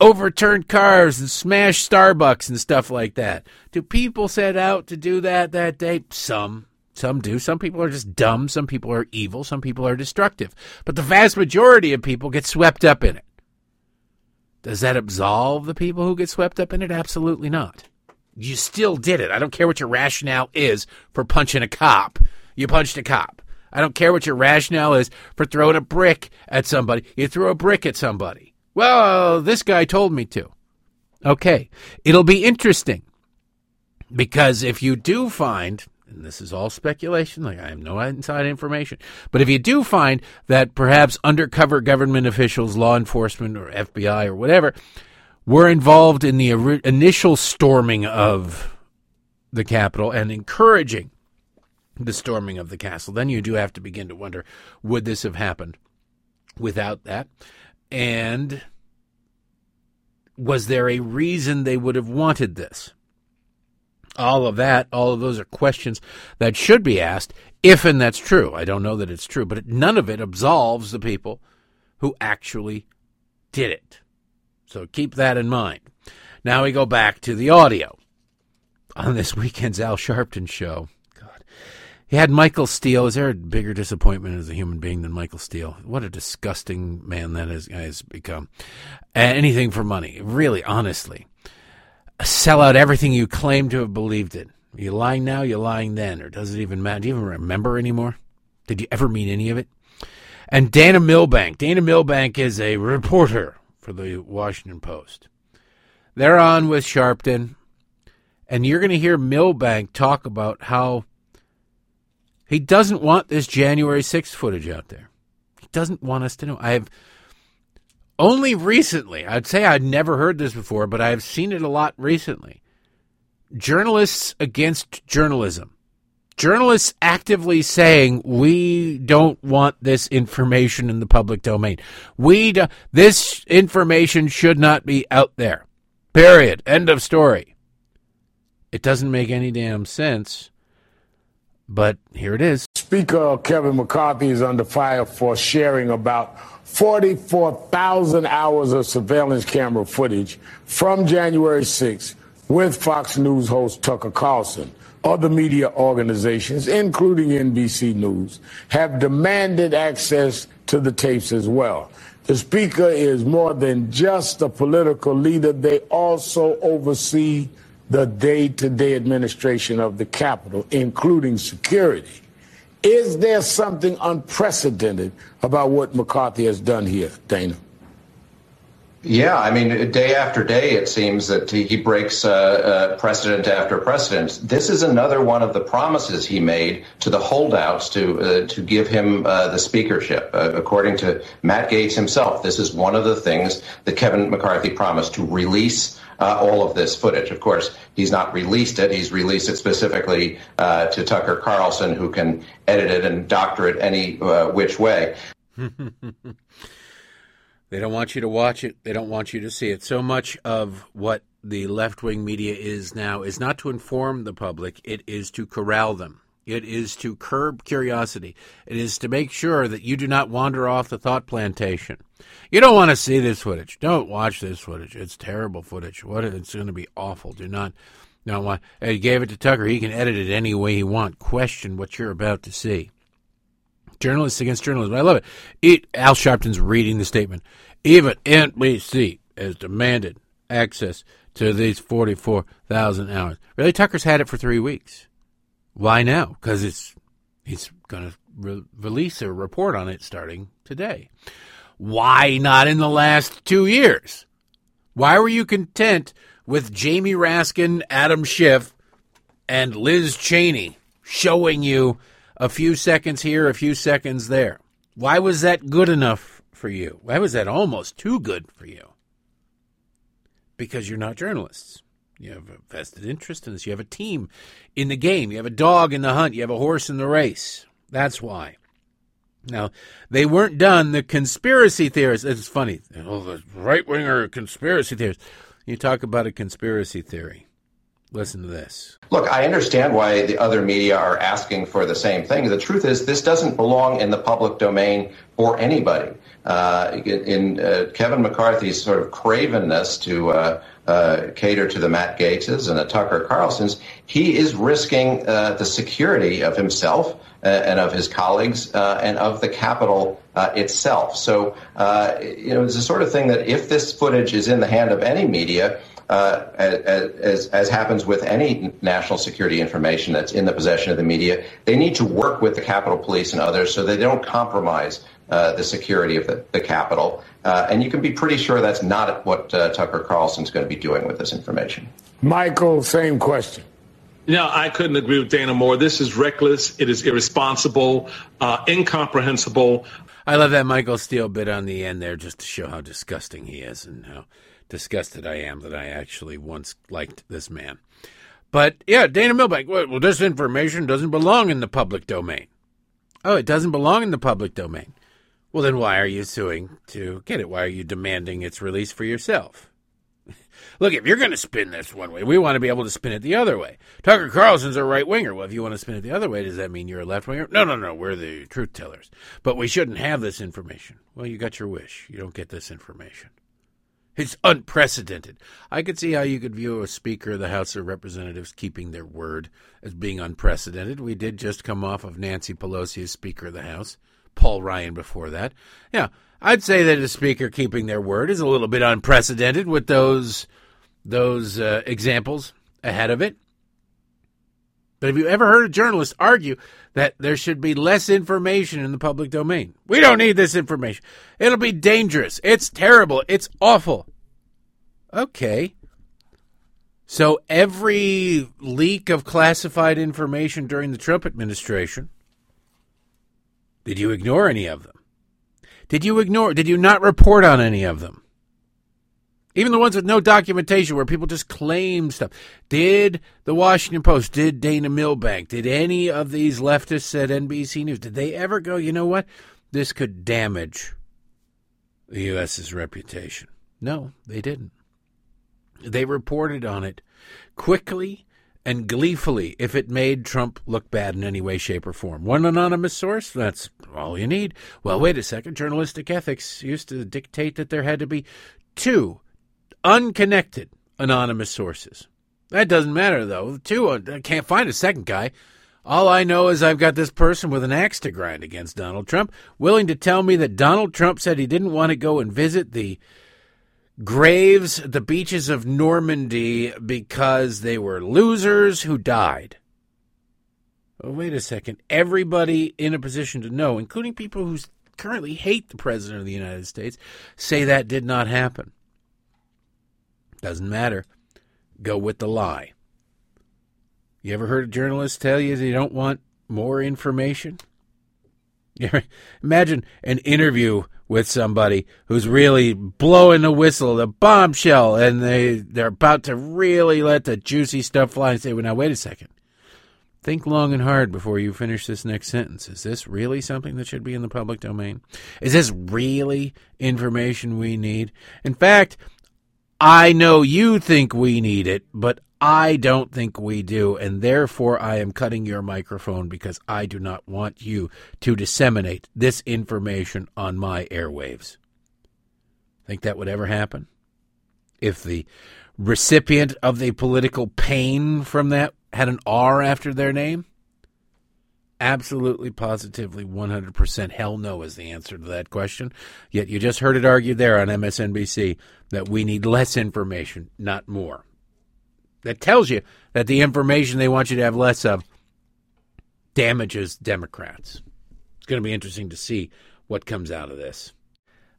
overturn cars and smash Starbucks and stuff like that. Do people set out to do that that day? Some. Some do. Some people are just dumb. Some people are evil. Some people are destructive. But the vast majority of people get swept up in it. Does that absolve the people who get swept up in it? Absolutely not. You still did it. I don't care what your rationale is for punching a cop. You punched a cop. I don't care what your rationale is for throwing a brick at somebody. You threw a brick at somebody. Well, this guy told me to. Okay. It'll be interesting because if you do find, and this is all speculation, like I have no inside information, but if you do find that perhaps undercover government officials, law enforcement, or FBI or whatever, were involved in the initial storming of the Capitol and encouraging the storming of the castle, then you do have to begin to wonder would this have happened without that? And was there a reason they would have wanted this? All of that, all of those are questions that should be asked if and that's true. I don't know that it's true, but none of it absolves the people who actually did it. So keep that in mind. Now we go back to the audio on this weekend's Al Sharpton show. He had Michael Steele. Is there a bigger disappointment as a human being than Michael Steele? What a disgusting man that has, has become. anything for money, really, honestly. Sell out everything you claim to have believed in. Are you lying now? You're lying then, or does it even matter? Do you even remember anymore? Did you ever mean any of it? And Dana Milbank. Dana Milbank is a reporter for the Washington Post. They're on with Sharpton, and you're going to hear Milbank talk about how he doesn't want this January 6th footage out there. He doesn't want us to know. I have only recently, I'd say I'd never heard this before, but I've seen it a lot recently. Journalists against journalism. Journalists actively saying we don't want this information in the public domain. We do, this information should not be out there. Period. End of story. It doesn't make any damn sense but here it is. Speaker Kevin McCarthy is under fire for sharing about 44,000 hours of surveillance camera footage from January 6th with Fox News host Tucker Carlson. Other media organizations, including NBC News, have demanded access to the tapes as well. The speaker is more than just a political leader. They also oversee the day to day administration of the Capitol, including security. Is there something unprecedented about what McCarthy has done here, Dana? Yeah, I mean, day after day, it seems that he breaks uh, uh, precedent after precedent. This is another one of the promises he made to the holdouts to uh, to give him uh, the speakership. Uh, according to Matt Gaetz himself, this is one of the things that Kevin McCarthy promised to release uh, all of this footage. Of course, he's not released it. He's released it specifically uh, to Tucker Carlson, who can edit it and doctor it any uh, which way. they don't want you to watch it. They don't want you to see it. So much of what the left wing media is now is not to inform the public, it is to corral them. It is to curb curiosity. It is to make sure that you do not wander off the thought plantation. You don't want to see this footage. Don't watch this footage. It's terrible footage. What it's going to be awful. Do not don't want. He gave it to Tucker. He can edit it any way he wants. Question what you're about to see. Journalists against journalism. I love it. it Al Sharpton's reading the statement. Even NBC has demanded access to these 44,000 hours. Really, Tucker's had it for three weeks. Why now? Because it's he's going to re- release a report on it starting today. Why not in the last two years? Why were you content with Jamie Raskin, Adam Schiff, and Liz Cheney showing you a few seconds here, a few seconds there? Why was that good enough for you? Why was that almost too good for you? Because you're not journalists. You have a vested interest in this. You have a team in the game. You have a dog in the hunt. You have a horse in the race. That's why. Now, they weren't done. The conspiracy theorists, it's funny. Oh, the right winger conspiracy theorists. You talk about a conspiracy theory. Listen to this. Look, I understand why the other media are asking for the same thing. The truth is, this doesn't belong in the public domain for anybody. Uh, in, in uh, Kevin McCarthy's sort of cravenness to uh, uh cater to the Matt Gaetzes and the Tucker Carlsons, he is risking uh, the security of himself uh, and of his colleagues and of the Capitol itself. So, you know, it's the sort of thing that if this footage is in the hand of any media, uh, as, as happens with any national security information that's in the possession of the media, they need to work with the Capitol Police and others so they don't compromise uh, the security of the, the Capitol. Uh, and you can be pretty sure that's not what uh, Tucker Carlson's going to be doing with this information. Michael, same question. No, I couldn't agree with Dana more. This is reckless. It is irresponsible, uh, incomprehensible. I love that Michael Steele bit on the end there just to show how disgusting he is and how disgusted I am that I actually once liked this man. But yeah, Dana Milbank, well, this information doesn't belong in the public domain. Oh, it doesn't belong in the public domain. Well, then why are you suing to get it? Why are you demanding its release for yourself? Look, if you're going to spin this one way, we want to be able to spin it the other way. Tucker Carlson's a right winger. Well, if you want to spin it the other way, does that mean you're a left winger? No, no, no. We're the truth tellers. But we shouldn't have this information. Well, you got your wish. You don't get this information. It's unprecedented. I could see how you could view a Speaker of the House of Representatives keeping their word as being unprecedented. We did just come off of Nancy Pelosi as Speaker of the House, Paul Ryan before that. Yeah, I'd say that a Speaker keeping their word is a little bit unprecedented with those those uh, examples ahead of it. But have you ever heard a journalist argue that there should be less information in the public domain? We don't need this information. It'll be dangerous. It's terrible. It's awful. Okay. So every leak of classified information during the Trump administration, did you ignore any of them? Did you ignore, did you not report on any of them? Even the ones with no documentation where people just claim stuff. Did the Washington Post, did Dana Milbank, did any of these leftists at NBC News, did they ever go, you know what? This could damage the U.S.'s reputation. No, they didn't. They reported on it quickly and gleefully if it made Trump look bad in any way, shape, or form. One anonymous source, that's all you need. Well, wait a second. Journalistic ethics used to dictate that there had to be two unconnected anonymous sources. That doesn't matter, though. Two, uh, I can't find a second guy. All I know is I've got this person with an axe to grind against Donald Trump, willing to tell me that Donald Trump said he didn't want to go and visit the graves, the beaches of Normandy, because they were losers who died. Oh, wait a second. Everybody in a position to know, including people who currently hate the President of the United States, say that did not happen. Doesn't matter. Go with the lie. You ever heard a journalist tell you they don't want more information? Imagine an interview with somebody who's really blowing the whistle, the bombshell, and they, they're about to really let the juicy stuff fly and say, well, now, wait a second. Think long and hard before you finish this next sentence. Is this really something that should be in the public domain? Is this really information we need? In fact, I know you think we need it, but I don't think we do, and therefore I am cutting your microphone because I do not want you to disseminate this information on my airwaves. Think that would ever happen? If the recipient of the political pain from that had an R after their name? Absolutely, positively, 100% hell no is the answer to that question. Yet you just heard it argued there on MSNBC that we need less information, not more. That tells you that the information they want you to have less of damages Democrats. It's going to be interesting to see what comes out of this.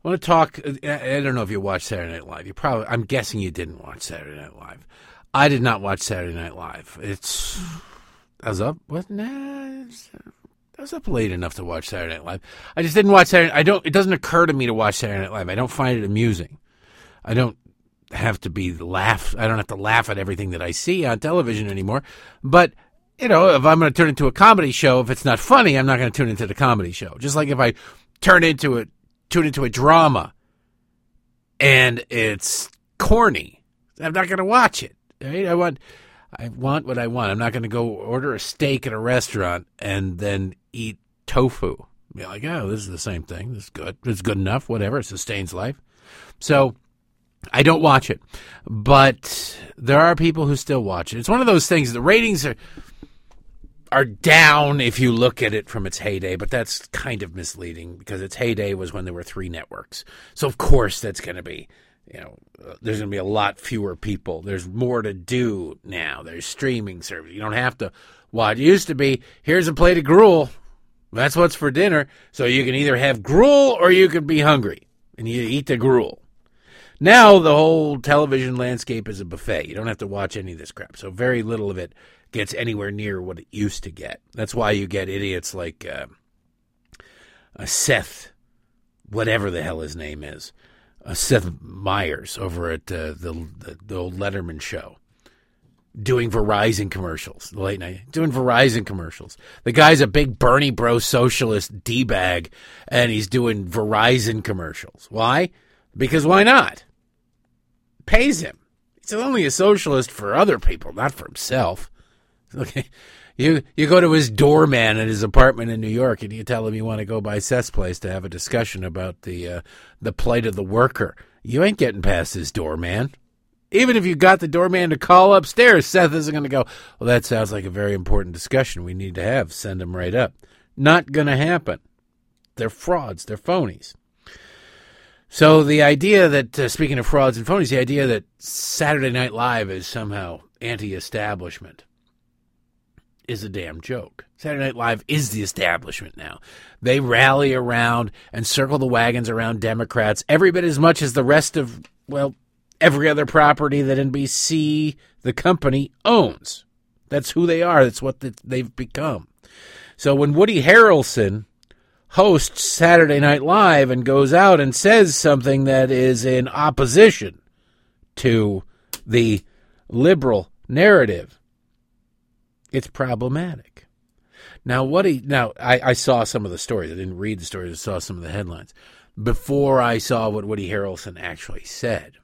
I want to talk. I don't know if you watched Saturday Night Live. You probably. I'm guessing you didn't watch Saturday Night Live. I did not watch Saturday Night Live. It's I was up. What? Nah, I was up late enough to watch Saturday Night Live. I just didn't watch Saturday. I don't. It doesn't occur to me to watch Saturday Night Live. I don't find it amusing. I don't have to be laugh. I don't have to laugh at everything that I see on television anymore. But you know, if I'm going to turn into a comedy show, if it's not funny, I'm not going to tune into the comedy show. Just like if I turn into a tune into a drama and it's corny, I'm not going to watch it. Right? I want I want what I want. I'm not going to go order a steak at a restaurant and then eat tofu. Be like, oh, this is the same thing. This is good. It's good enough. Whatever. It sustains life. So I don't watch it, but there are people who still watch it. It's one of those things. The ratings are are down if you look at it from its heyday, but that's kind of misleading because its heyday was when there were three networks. So of course that's going to be, you know, uh, there's going to be a lot fewer people. There's more to do now. There's streaming service. You don't have to watch. It used to be here's a plate of gruel. That's what's for dinner. So you can either have gruel or you could be hungry and you eat the gruel. Now the whole television landscape is a buffet. You don't have to watch any of this crap. So very little of it gets anywhere near what it used to get. That's why you get idiots like uh, uh, Seth, whatever the hell his name is, uh, Seth Meyers over at uh, the, the, the old Letterman show, doing Verizon commercials, late night, doing Verizon commercials. The guy's a big Bernie bro socialist d bag, and he's doing Verizon commercials. Why? Because why not? Pays him. He's only a socialist for other people, not for himself. Okay. You you go to his doorman at his apartment in New York and you tell him you want to go by Seth's place to have a discussion about the uh, the plight of the worker. You ain't getting past his doorman. Even if you got the doorman to call upstairs, Seth isn't going to go, Well, that sounds like a very important discussion we need to have. Send him right up. Not going to happen. They're frauds. They're phonies. So the idea that, uh, speaking of frauds and phonies, the idea that Saturday Night Live is somehow anti establishment is a damn joke. Saturday Night Live is the establishment now. They rally around and circle the wagons around Democrats every bit as much as the rest of, well, every other property that NBC, the company, owns. That's who they are. That's what they've become. So when Woody Harrelson hosts Saturday Night Live and goes out and says something that is in opposition to the liberal narrative, it's problematic. Now, what he now I, I saw some of the stories. I didn't read the stories. I saw some of the headlines before I saw what Woody Harrelson actually said.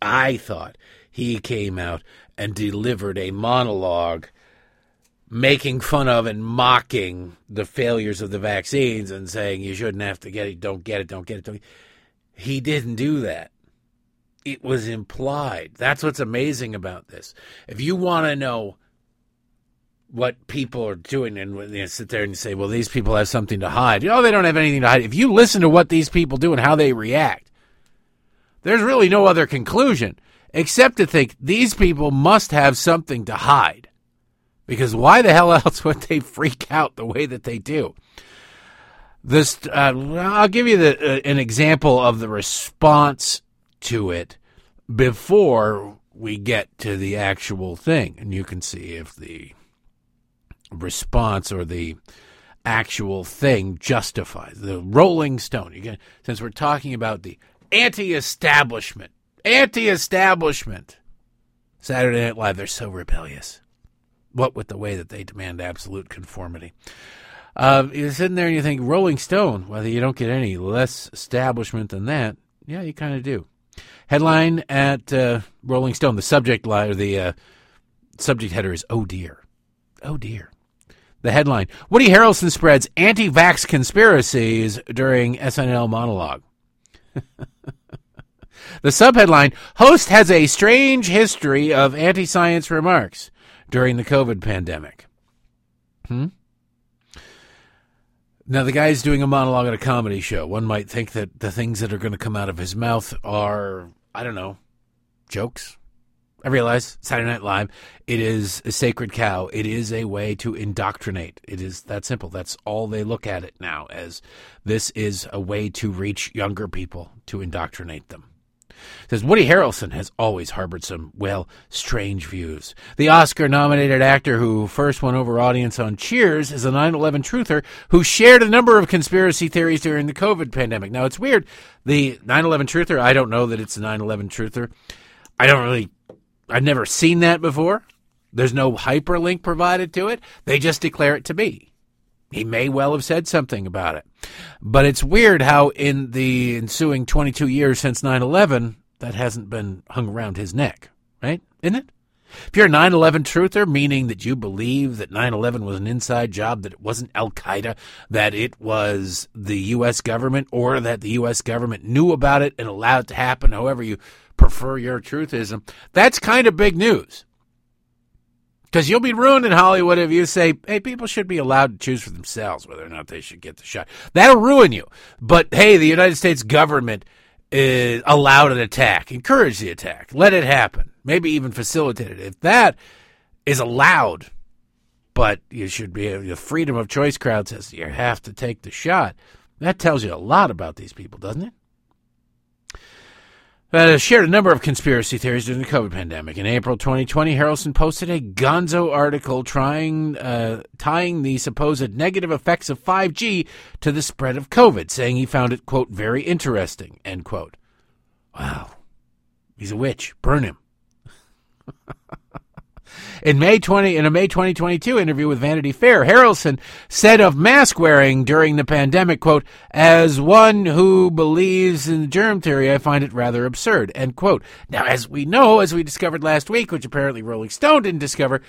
I thought he came out and delivered a monologue making fun of and mocking the failures of the vaccines and saying you shouldn't have to get it, don't get it, don't get it. Don't. He didn't do that. It was implied. That's what's amazing about this. If you want to know what people are doing and you know, sit there and say, well, these people have something to hide. You know, they don't have anything to hide. If you listen to what these people do and how they react, there's really no other conclusion except to think these people must have something to hide. Because why the hell else would they freak out the way that they do? This, uh, I'll give you the, uh, an example of the response to it before we get to the actual thing, and you can see if the response or the actual thing justifies the Rolling Stone. Since we're talking about the anti-establishment, anti-establishment. Saturday Night Live, they're so rebellious. What with the way that they demand absolute conformity. Uh, you're sitting there and you think Rolling Stone, whether you don't get any less establishment than that, yeah, you kind of do. Headline at uh, Rolling Stone, the subject line, or the uh, subject header is "Oh dear, oh dear." The headline Woody Harrelson spreads anti vax conspiracies during SNL monologue. the subheadline Host has a strange history of anti science remarks during the COVID pandemic. Hmm? Now, the guy's doing a monologue at a comedy show. One might think that the things that are going to come out of his mouth are, I don't know, jokes, I realize Saturday Night Live, it is a sacred cow. It is a way to indoctrinate. It is that simple. That's all they look at it now as this is a way to reach younger people to indoctrinate them. Says Woody Harrelson has always harbored some, well, strange views. The Oscar nominated actor who first won over audience on Cheers is a 9 11 truther who shared a number of conspiracy theories during the COVID pandemic. Now, it's weird. The 9 11 truther, I don't know that it's a 9 11 truther. I don't really I've never seen that before. There's no hyperlink provided to it. They just declare it to be. He may well have said something about it. But it's weird how, in the ensuing 22 years since 9 11, that hasn't been hung around his neck, right? Isn't it? If you're a 9 11 truther, meaning that you believe that 9 11 was an inside job, that it wasn't Al Qaeda, that it was the U.S. government, or that the U.S. government knew about it and allowed it to happen, however you prefer your truthism, that's kind of big news. Because you'll be ruined in Hollywood if you say, hey, people should be allowed to choose for themselves whether or not they should get the shot. That'll ruin you. But hey, the United States government is allowed an attack, encourage the attack, let it happen, maybe even facilitate it. If that is allowed, but you should be the freedom of choice crowd says you have to take the shot. That tells you a lot about these people, doesn't it? Uh, shared a number of conspiracy theories during the COVID pandemic. In April 2020, Harrelson posted a gonzo article trying uh, tying the supposed negative effects of 5G to the spread of COVID, saying he found it, quote, very interesting, end quote. Wow. He's a witch. Burn him. In May 20 in a May 2022 interview with Vanity Fair, Harrelson said of mask wearing during the pandemic, quote, as one who believes in the germ theory, I find it rather absurd, end quote. Now, as we know, as we discovered last week, which apparently Rolling Stone didn't discover,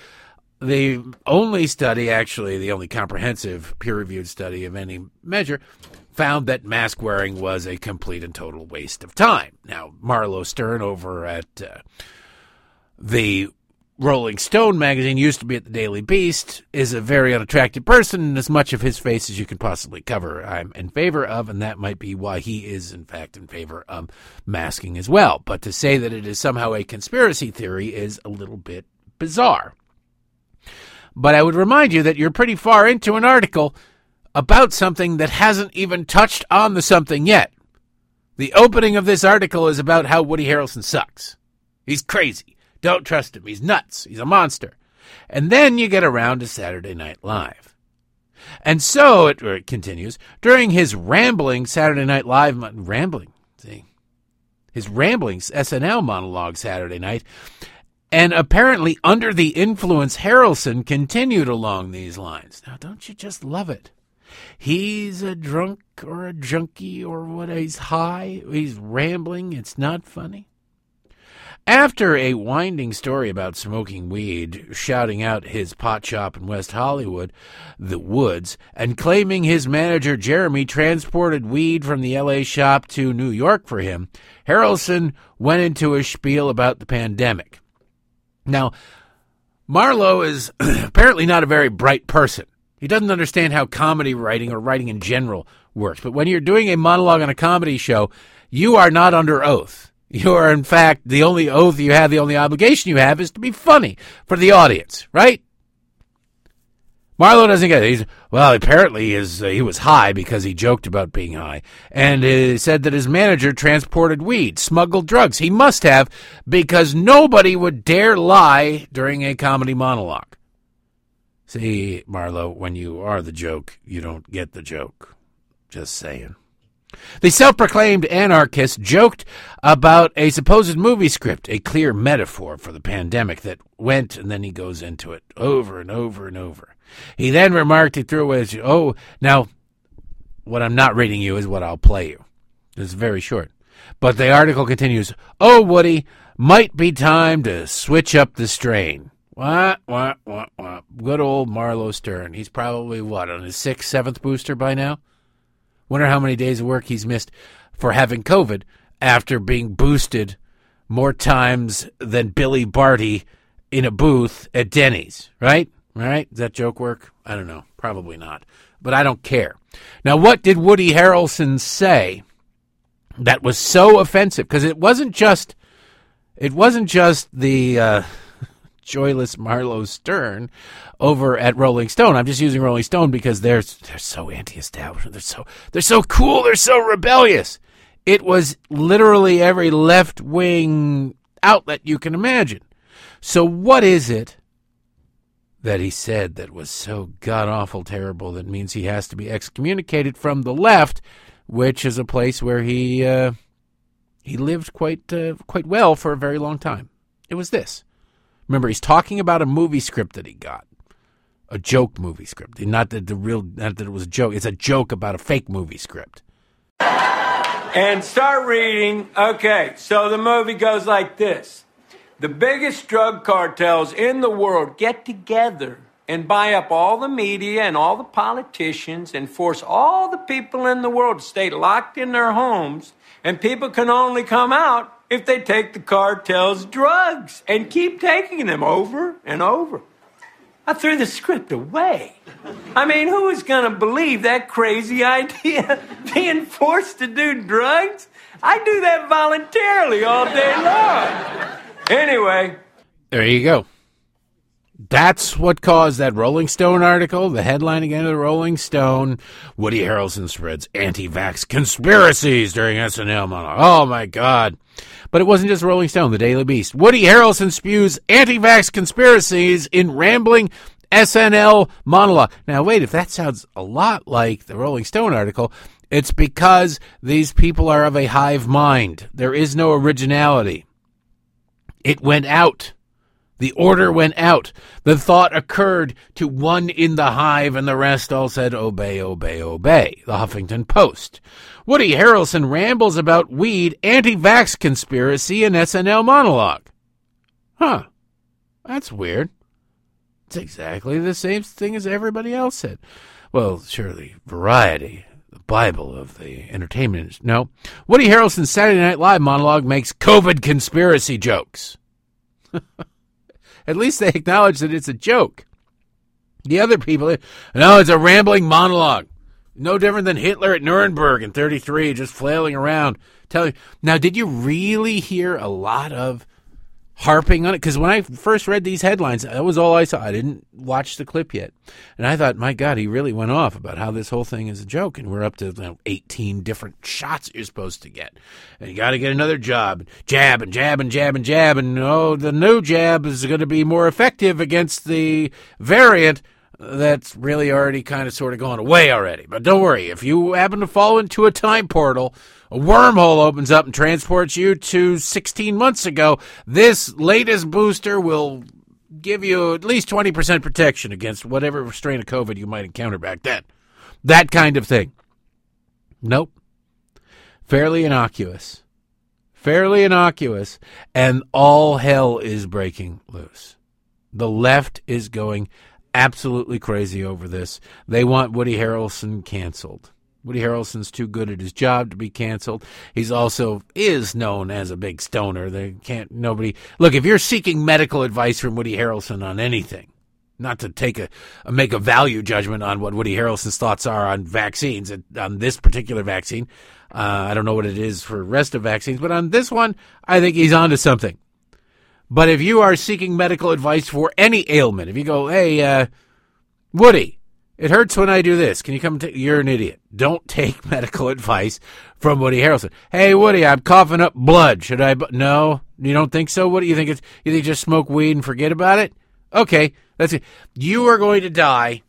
the only study, actually, the only comprehensive peer reviewed study of any measure, found that mask wearing was a complete and total waste of time. Now, Marlow Stern over at uh, the Rolling Stone magazine used to be at the Daily Beast, is a very unattractive person, and as much of his face as you can possibly cover, I'm in favor of, and that might be why he is, in fact, in favor of masking as well. But to say that it is somehow a conspiracy theory is a little bit bizarre. But I would remind you that you're pretty far into an article about something that hasn't even touched on the something yet. The opening of this article is about how Woody Harrelson sucks. He's crazy. Don't trust him. He's nuts. He's a monster. And then you get around to Saturday Night Live. And so it, it continues during his rambling Saturday Night Live rambling, see, his rambling SNL monologue Saturday night, and apparently under the influence, Harrelson continued along these lines. Now, don't you just love it? He's a drunk or a junkie or what? He's high. He's rambling. It's not funny. After a winding story about smoking weed, shouting out his pot shop in West Hollywood, the Woods, and claiming his manager Jeremy transported weed from the LA shop to New York for him, Harrelson went into a spiel about the pandemic. Now, Marlow is apparently not a very bright person. He doesn't understand how comedy writing or writing in general works. But when you're doing a monologue on a comedy show, you are not under oath. You are, in fact, the only oath you have, the only obligation you have is to be funny for the audience, right? Marlow doesn't get it. He's, well, apparently his, uh, he was high because he joked about being high. And he said that his manager transported weed, smuggled drugs. He must have because nobody would dare lie during a comedy monologue. See, Marlow, when you are the joke, you don't get the joke. Just saying. The self proclaimed anarchist joked about a supposed movie script, a clear metaphor for the pandemic that went, and then he goes into it over and over and over. He then remarked, he threw away, oh, now, what I'm not reading you is what I'll play you. It's very short. But the article continues, oh, Woody, might be time to switch up the strain. What, what, what, what? Good old Marlow Stern. He's probably, what, on his sixth, seventh booster by now? Wonder how many days of work he's missed for having COVID after being boosted more times than Billy Barty in a booth at Denny's, right? Right? Does that joke work? I don't know. Probably not. But I don't care. Now, what did Woody Harrelson say that was so offensive? Because it wasn't just it wasn't just the uh, joyless Marlow Stern over at Rolling Stone. I'm just using Rolling Stone because they're they're so anti-establishment. They're so they're so cool. They're so rebellious. It was literally every left-wing outlet you can imagine. So what is it that he said that was so god awful terrible that means he has to be excommunicated from the left, which is a place where he uh, he lived quite uh, quite well for a very long time. It was this. Remember, he's talking about a movie script that he got, a joke movie script. Not that the real, not that it was a joke. It's a joke about a fake movie script. And start reading. Okay, so the movie goes like this. the biggest drug cartels in the world get together and buy up all the media and all the politicians and force all the people in the world to stay locked in their homes. And people can only come out if they take the cartel's drugs and keep taking them over and over. I threw the script away. I mean, who is going to believe that crazy idea? Being forced to do drugs? I do that voluntarily all day long. Anyway. There you go. That's what caused that Rolling Stone article. The headline again of the Rolling Stone: Woody Harrelson spreads anti-vax conspiracies during SNL. Oh my God! But it wasn't just Rolling Stone. The Daily Beast: Woody Harrelson spews anti-vax conspiracies in rambling SNL monologue. Now wait, if that sounds a lot like the Rolling Stone article, it's because these people are of a hive mind. There is no originality. It went out. The order went out. The thought occurred to one in the hive, and the rest all said, Obey, obey, obey. The Huffington Post. Woody Harrelson rambles about weed, anti vax conspiracy, and SNL monologue. Huh. That's weird. It's exactly the same thing as everybody else said. Well, surely, variety, the Bible of the entertainment. No. Woody Harrelson's Saturday Night Live monologue makes COVID conspiracy jokes. At least they acknowledge that it's a joke. The other people, no, it's a rambling monologue. No different than Hitler at Nuremberg in 33, just flailing around. Telling. Now, did you really hear a lot of harping on it because when I first read these headlines, that was all I saw. I didn't watch the clip yet, and I thought, my God, he really went off about how this whole thing is a joke, and we're up to you know, 18 different shots you're supposed to get, and you got to get another job, jab and jab and jab and jab, and oh, the new jab is going to be more effective against the variant. That's really already kind of sort of gone away already. But don't worry, if you happen to fall into a time portal, a wormhole opens up and transports you to 16 months ago. This latest booster will give you at least 20% protection against whatever strain of COVID you might encounter back then. That kind of thing. Nope. Fairly innocuous. Fairly innocuous. And all hell is breaking loose. The left is going absolutely crazy over this. They want Woody Harrelson canceled. Woody Harrelson's too good at his job to be canceled. He's also is known as a big stoner. They can't nobody look if you're seeking medical advice from Woody Harrelson on anything. Not to take a, make a value judgment on what Woody Harrelson's thoughts are on vaccines on this particular vaccine. Uh, I don't know what it is for rest of vaccines, but on this one, I think he's onto something. But if you are seeking medical advice for any ailment, if you go, hey, uh, Woody, it hurts when I do this. Can you come? T-? You're an idiot. Don't take medical advice from Woody Harrelson. Hey, Woody, I'm coughing up blood. Should I? No, you don't think so. What do you think? It's you think just smoke weed and forget about it? Okay, that's it. You are going to die,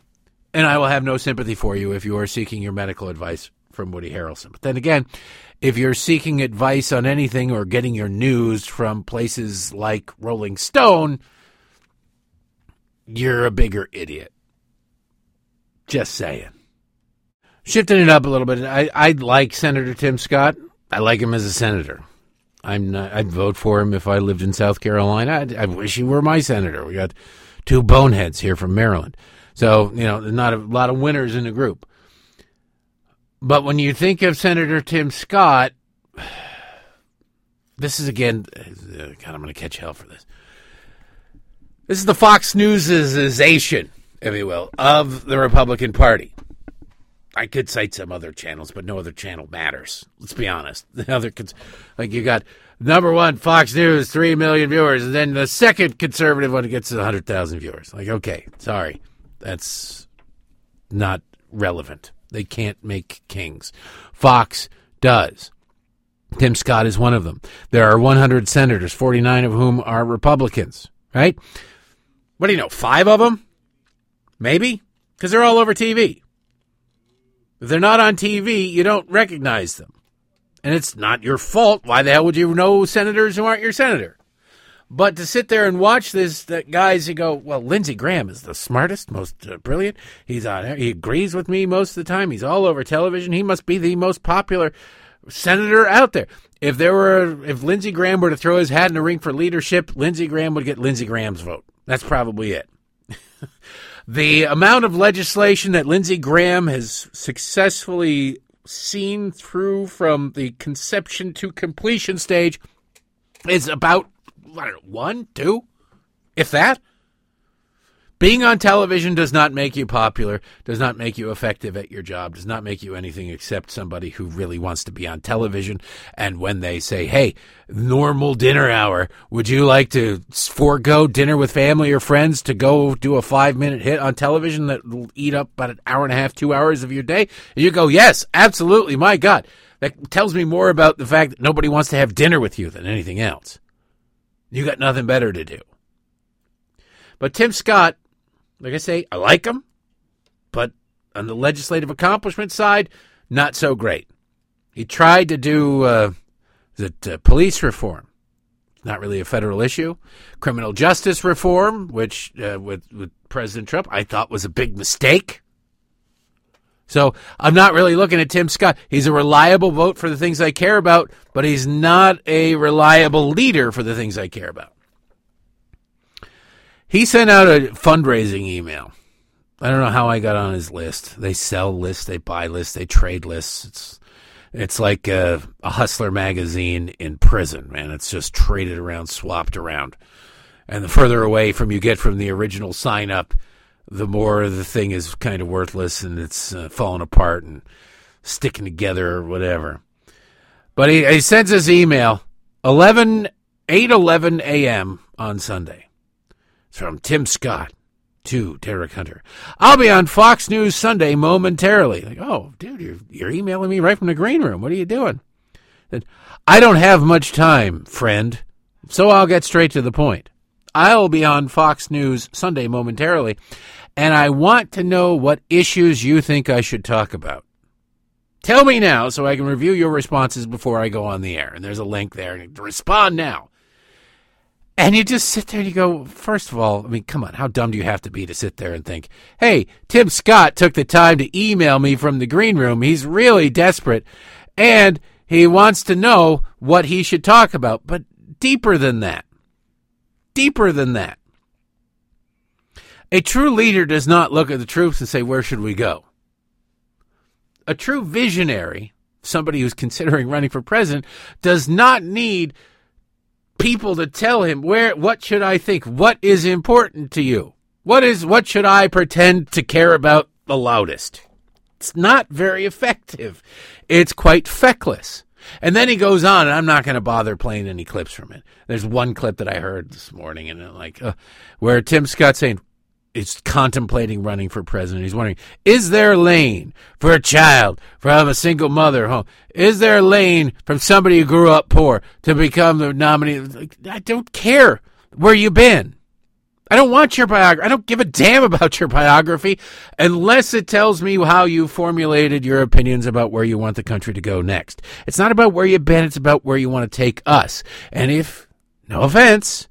and I will have no sympathy for you if you are seeking your medical advice from Woody Harrelson. But then again, if you're seeking advice on anything or getting your news from places like Rolling Stone, you're a bigger idiot. Just saying. Shifting it up a little bit, I, I like Senator Tim Scott. I like him as a senator. I'm not, I'd vote for him if I lived in South Carolina. I, I wish he were my senator. We got two boneheads here from Maryland. So, you know, there's not a lot of winners in the group. But when you think of Senator Tim Scott, this is again, uh, God, I'm going to catch hell for this. This is the Fox Newsization, if you will, of the Republican Party. I could cite some other channels, but no other channel matters. Let's be honest. The other, like you got number one Fox News, three million viewers, and then the second conservative one gets hundred thousand viewers. Like, okay, sorry, that's not relevant. They can't make kings. Fox does. Tim Scott is one of them. There are 100 senators, 49 of whom are Republicans, right? What do you know, five of them? Maybe? Because they're all over TV. If they're not on TV, you don't recognize them. And it's not your fault. Why the hell would you know senators who aren't your senator? But to sit there and watch this, that guys who go, well, Lindsey Graham is the smartest, most uh, brilliant. He's on. He agrees with me most of the time. He's all over television. He must be the most popular senator out there. If there were, if Lindsey Graham were to throw his hat in the ring for leadership, Lindsey Graham would get Lindsey Graham's vote. That's probably it. the amount of legislation that Lindsey Graham has successfully seen through from the conception to completion stage is about one, two, if that. Being on television does not make you popular, does not make you effective at your job, does not make you anything except somebody who really wants to be on television. And when they say, hey, normal dinner hour, would you like to forego dinner with family or friends to go do a five minute hit on television that will eat up about an hour and a half, two hours of your day? And you go, yes, absolutely. My God. That tells me more about the fact that nobody wants to have dinner with you than anything else. You got nothing better to do. But Tim Scott like I say, I like him, but on the legislative accomplishment side, not so great. He tried to do uh, the uh, police reform. Not really a federal issue. Criminal justice reform, which uh, with, with President Trump, I thought was a big mistake. So I'm not really looking at Tim Scott. He's a reliable vote for the things I care about, but he's not a reliable leader for the things I care about. He sent out a fundraising email. I don't know how I got on his list. They sell lists, they buy lists, they trade lists. It's it's like a, a hustler magazine in prison, man. It's just traded around, swapped around. And the further away from you get from the original sign up, the more the thing is kind of worthless and it's uh, falling apart and sticking together or whatever. But he, he sends his email 11 8 11 a.m. on Sunday. It's from Tim Scott to Derek Hunter. I'll be on Fox News Sunday momentarily. Like, oh, dude, you're, you're emailing me right from the green room. What are you doing? I don't have much time, friend, so I'll get straight to the point. I'll be on Fox News Sunday momentarily, and I want to know what issues you think I should talk about. Tell me now so I can review your responses before I go on the air. And there's a link there. And Respond now. And you just sit there and you go, first of all, I mean, come on, how dumb do you have to be to sit there and think, hey, Tim Scott took the time to email me from the green room. He's really desperate and he wants to know what he should talk about. But deeper than that, deeper than that, a true leader does not look at the troops and say, where should we go? A true visionary, somebody who's considering running for president, does not need people to tell him where what should I think? What is important to you? What is what should I pretend to care about the loudest? It's not very effective. It's quite feckless. And then he goes on, and I'm not going to bother playing any clips from it. There's one clip that I heard this morning, and I'm like, uh, where Tim Scott saying, is contemplating running for president. He's wondering, is there a lane for a child from a single mother home? Is there a lane from somebody who grew up poor to become the nominee? I don't care where you've been. I don't want your biography. I don't give a damn about your biography unless it tells me how you formulated your opinions about where you want the country to go next. It's not about where you've been. It's about where you want to take us. And if, no offense,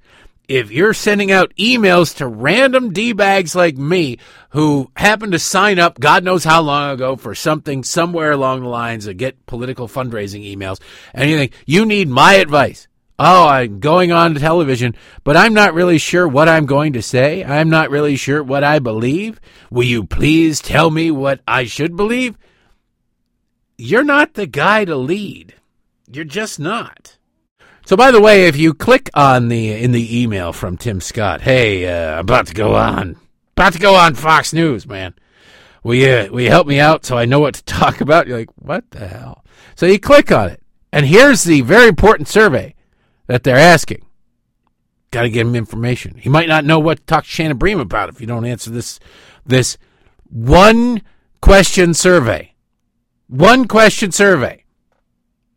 if you're sending out emails to random D bags like me who happen to sign up God knows how long ago for something somewhere along the lines of get political fundraising emails and you think you need my advice. Oh, I'm going on television, but I'm not really sure what I'm going to say. I'm not really sure what I believe. Will you please tell me what I should believe? You're not the guy to lead. You're just not. So, by the way, if you click on the in the email from Tim Scott, hey, uh, about to go on, about to go on Fox News, man. Will you will you help me out so I know what to talk about? You're like, what the hell? So you click on it, and here's the very important survey that they're asking. Got to give him information. He might not know what to talk to Shannon Bream about if you don't answer this this one question survey. One question survey.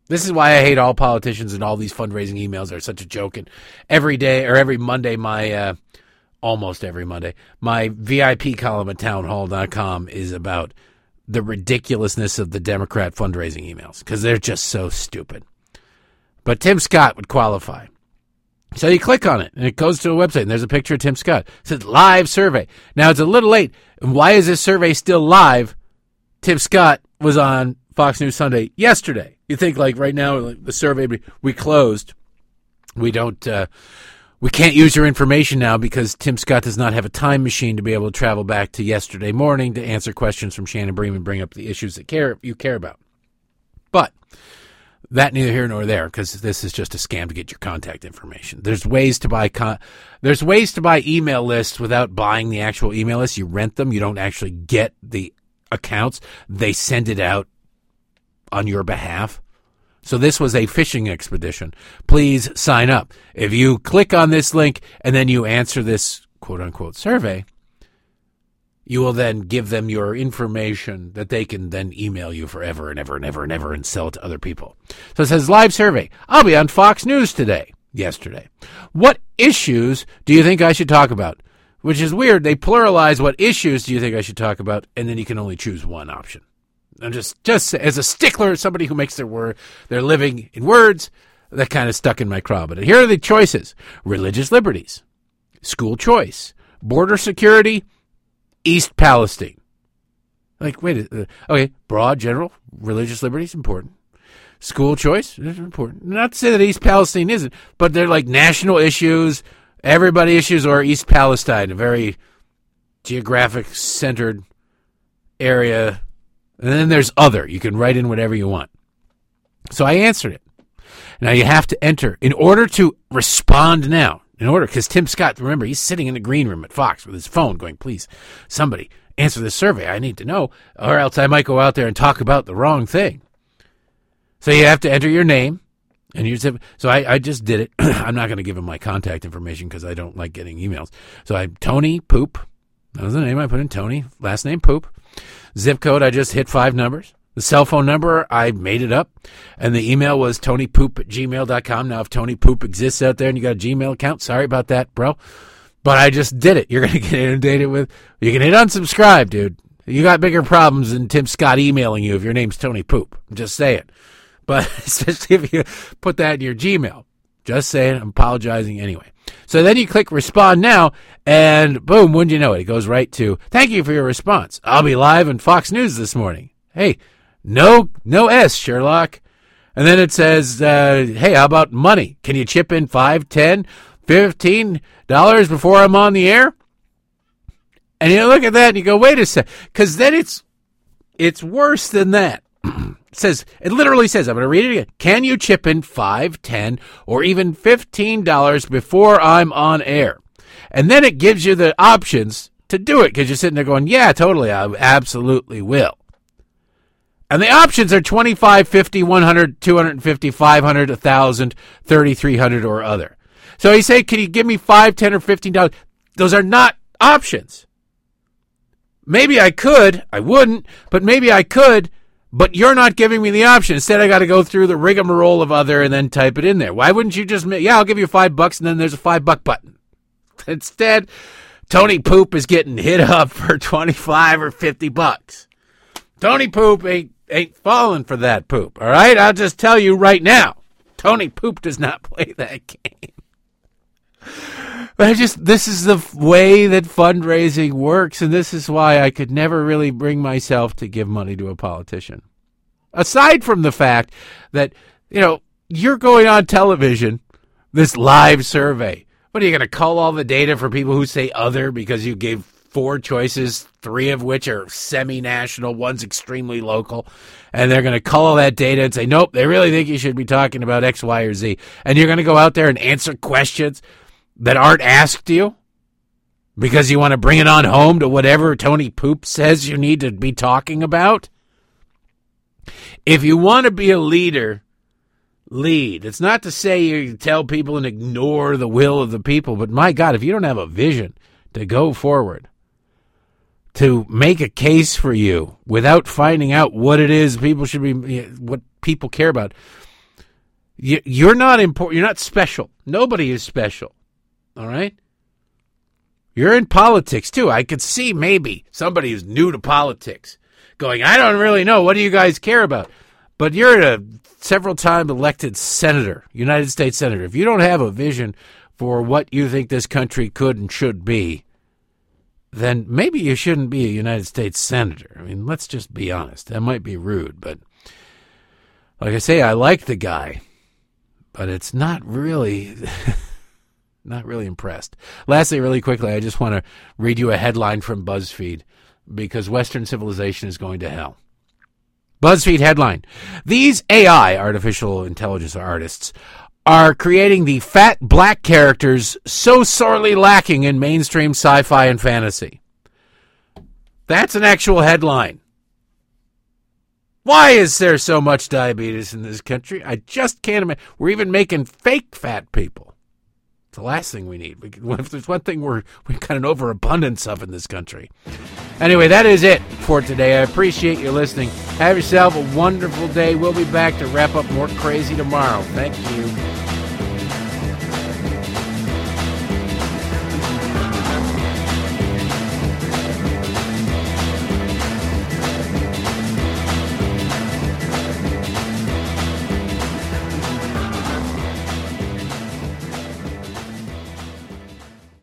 This is why I hate all politicians and all these fundraising emails are such a joke. And every day or every Monday, my uh, almost every Monday, my VIP column at townhall.com is about the ridiculousness of the Democrat fundraising emails because they're just so stupid. But Tim Scott would qualify. So you click on it and it goes to a website and there's a picture of Tim Scott. It says live survey. Now it's a little late. Why is this survey still live? Tim Scott was on Fox News Sunday yesterday. You think like right now, like the survey we closed, we don't, uh, we can't use your information now because Tim Scott does not have a time machine to be able to travel back to yesterday morning to answer questions from Shannon Bream and bring up the issues that care you care about. But that neither here nor there because this is just a scam to get your contact information. There's ways to buy con- there's ways to buy email lists without buying the actual email list. You rent them. You don't actually get the accounts. They send it out on your behalf. So this was a fishing expedition. Please sign up. If you click on this link and then you answer this quote unquote survey, you will then give them your information that they can then email you forever and ever and ever and ever and sell it to other people. So it says live survey. I'll be on Fox News today, yesterday. What issues do you think I should talk about? Which is weird. They pluralize what issues do you think I should talk about, and then you can only choose one option. I'm just just as a stickler, somebody who makes their word their living in words, that kind of stuck in my craw. But here are the choices: religious liberties, school choice, border security, East Palestine. Like, wait, uh, okay, broad, general, religious liberty is important. School choice is important. Not to say that East Palestine isn't, but they're like national issues, everybody issues, or East Palestine, a very geographic centered area. And then there's other. You can write in whatever you want. So I answered it. Now you have to enter in order to respond now in order because Tim Scott, remember, he's sitting in the green room at Fox with his phone going, please, somebody answer this survey. I need to know, or else I might go out there and talk about the wrong thing. So you have to enter your name. And you just so I, I just did it. I'm not going to give him my contact information because I don't like getting emails. So I'm Tony Poop. That was the name I put in Tony. Last name Poop. Zip code. I just hit five numbers. The cell phone number, I made it up. And the email was tonypoop at gmail.com. Now, if Tony Poop exists out there and you got a Gmail account, sorry about that, bro. But I just did it. You're going to get inundated with, you can hit unsubscribe, dude. You got bigger problems than Tim Scott emailing you if your name's Tony Poop. Just saying. But especially if you put that in your Gmail. Just saying. I'm apologizing anyway. So then you click respond now, and boom, wouldn't you know it? It goes right to thank you for your response. I'll be live on Fox News this morning. Hey, no, no S, Sherlock. And then it says, uh, hey, how about money? Can you chip in five, ten, fifteen dollars before I'm on the air? And you look at that and you go, wait a sec, because then it's it's worse than that. Says it literally says, I'm going to read it again. Can you chip in five, ten, or even fifteen dollars before I'm on air? And then it gives you the options to do it because you're sitting there going, yeah, totally, I absolutely will. And the options are 25, 50, 100, 250, 500, 1,000, 3,300 or other. So he say, can you give me 5, 10 or 15 dollars? Those are not options. Maybe I could, I wouldn't, but maybe I could, but you're not giving me the option. Instead, I got to go through the rigmarole of other and then type it in there. Why wouldn't you just, yeah, I'll give you five bucks and then there's a five buck button. Instead, Tony Poop is getting hit up for 25 or 50 bucks. Tony Poop ain't ain't falling for that poop. All right, I'll just tell you right now, Tony Poop does not play that game. But I just this is the way that fundraising works, and this is why I could never really bring myself to give money to a politician. Aside from the fact that you know you're going on television, this live survey. What are you going to call all the data for people who say other because you gave four choices, three of which are semi national, one's extremely local. And they're going to call all that data and say, nope, they really think you should be talking about X, Y, or Z. And you're going to go out there and answer questions that aren't asked you because you want to bring it on home to whatever Tony Poop says you need to be talking about. If you want to be a leader, lead. It's not to say you tell people and ignore the will of the people, but my God, if you don't have a vision to go forward, to make a case for you without finding out what it is people should be, eh, what people care about. You're not important. You're not special. Nobody is special. All right. You're in politics too. I could see maybe somebody who's new to politics going, I don't really know. What do you guys care about? But you're a several time elected senator, United States senator. If you don't have a vision for what you think this country could and should be, then maybe you shouldn't be a United States Senator. I mean, let's just be honest. That might be rude, but Like I say, I like the guy, but it's not really. not really impressed. Lastly, really quickly, I just want to read you a headline from BuzzFeed because Western civilization is going to hell. BuzzFeed headline These AI, artificial intelligence artists, are creating the fat black characters so sorely lacking in mainstream sci fi and fantasy. That's an actual headline. Why is there so much diabetes in this country? I just can't imagine. We're even making fake fat people. The last thing we need. We, if there's one thing we're we've got an overabundance of in this country. Anyway, that is it for today. I appreciate you listening. Have yourself a wonderful day. We'll be back to wrap up more crazy tomorrow. Thank you.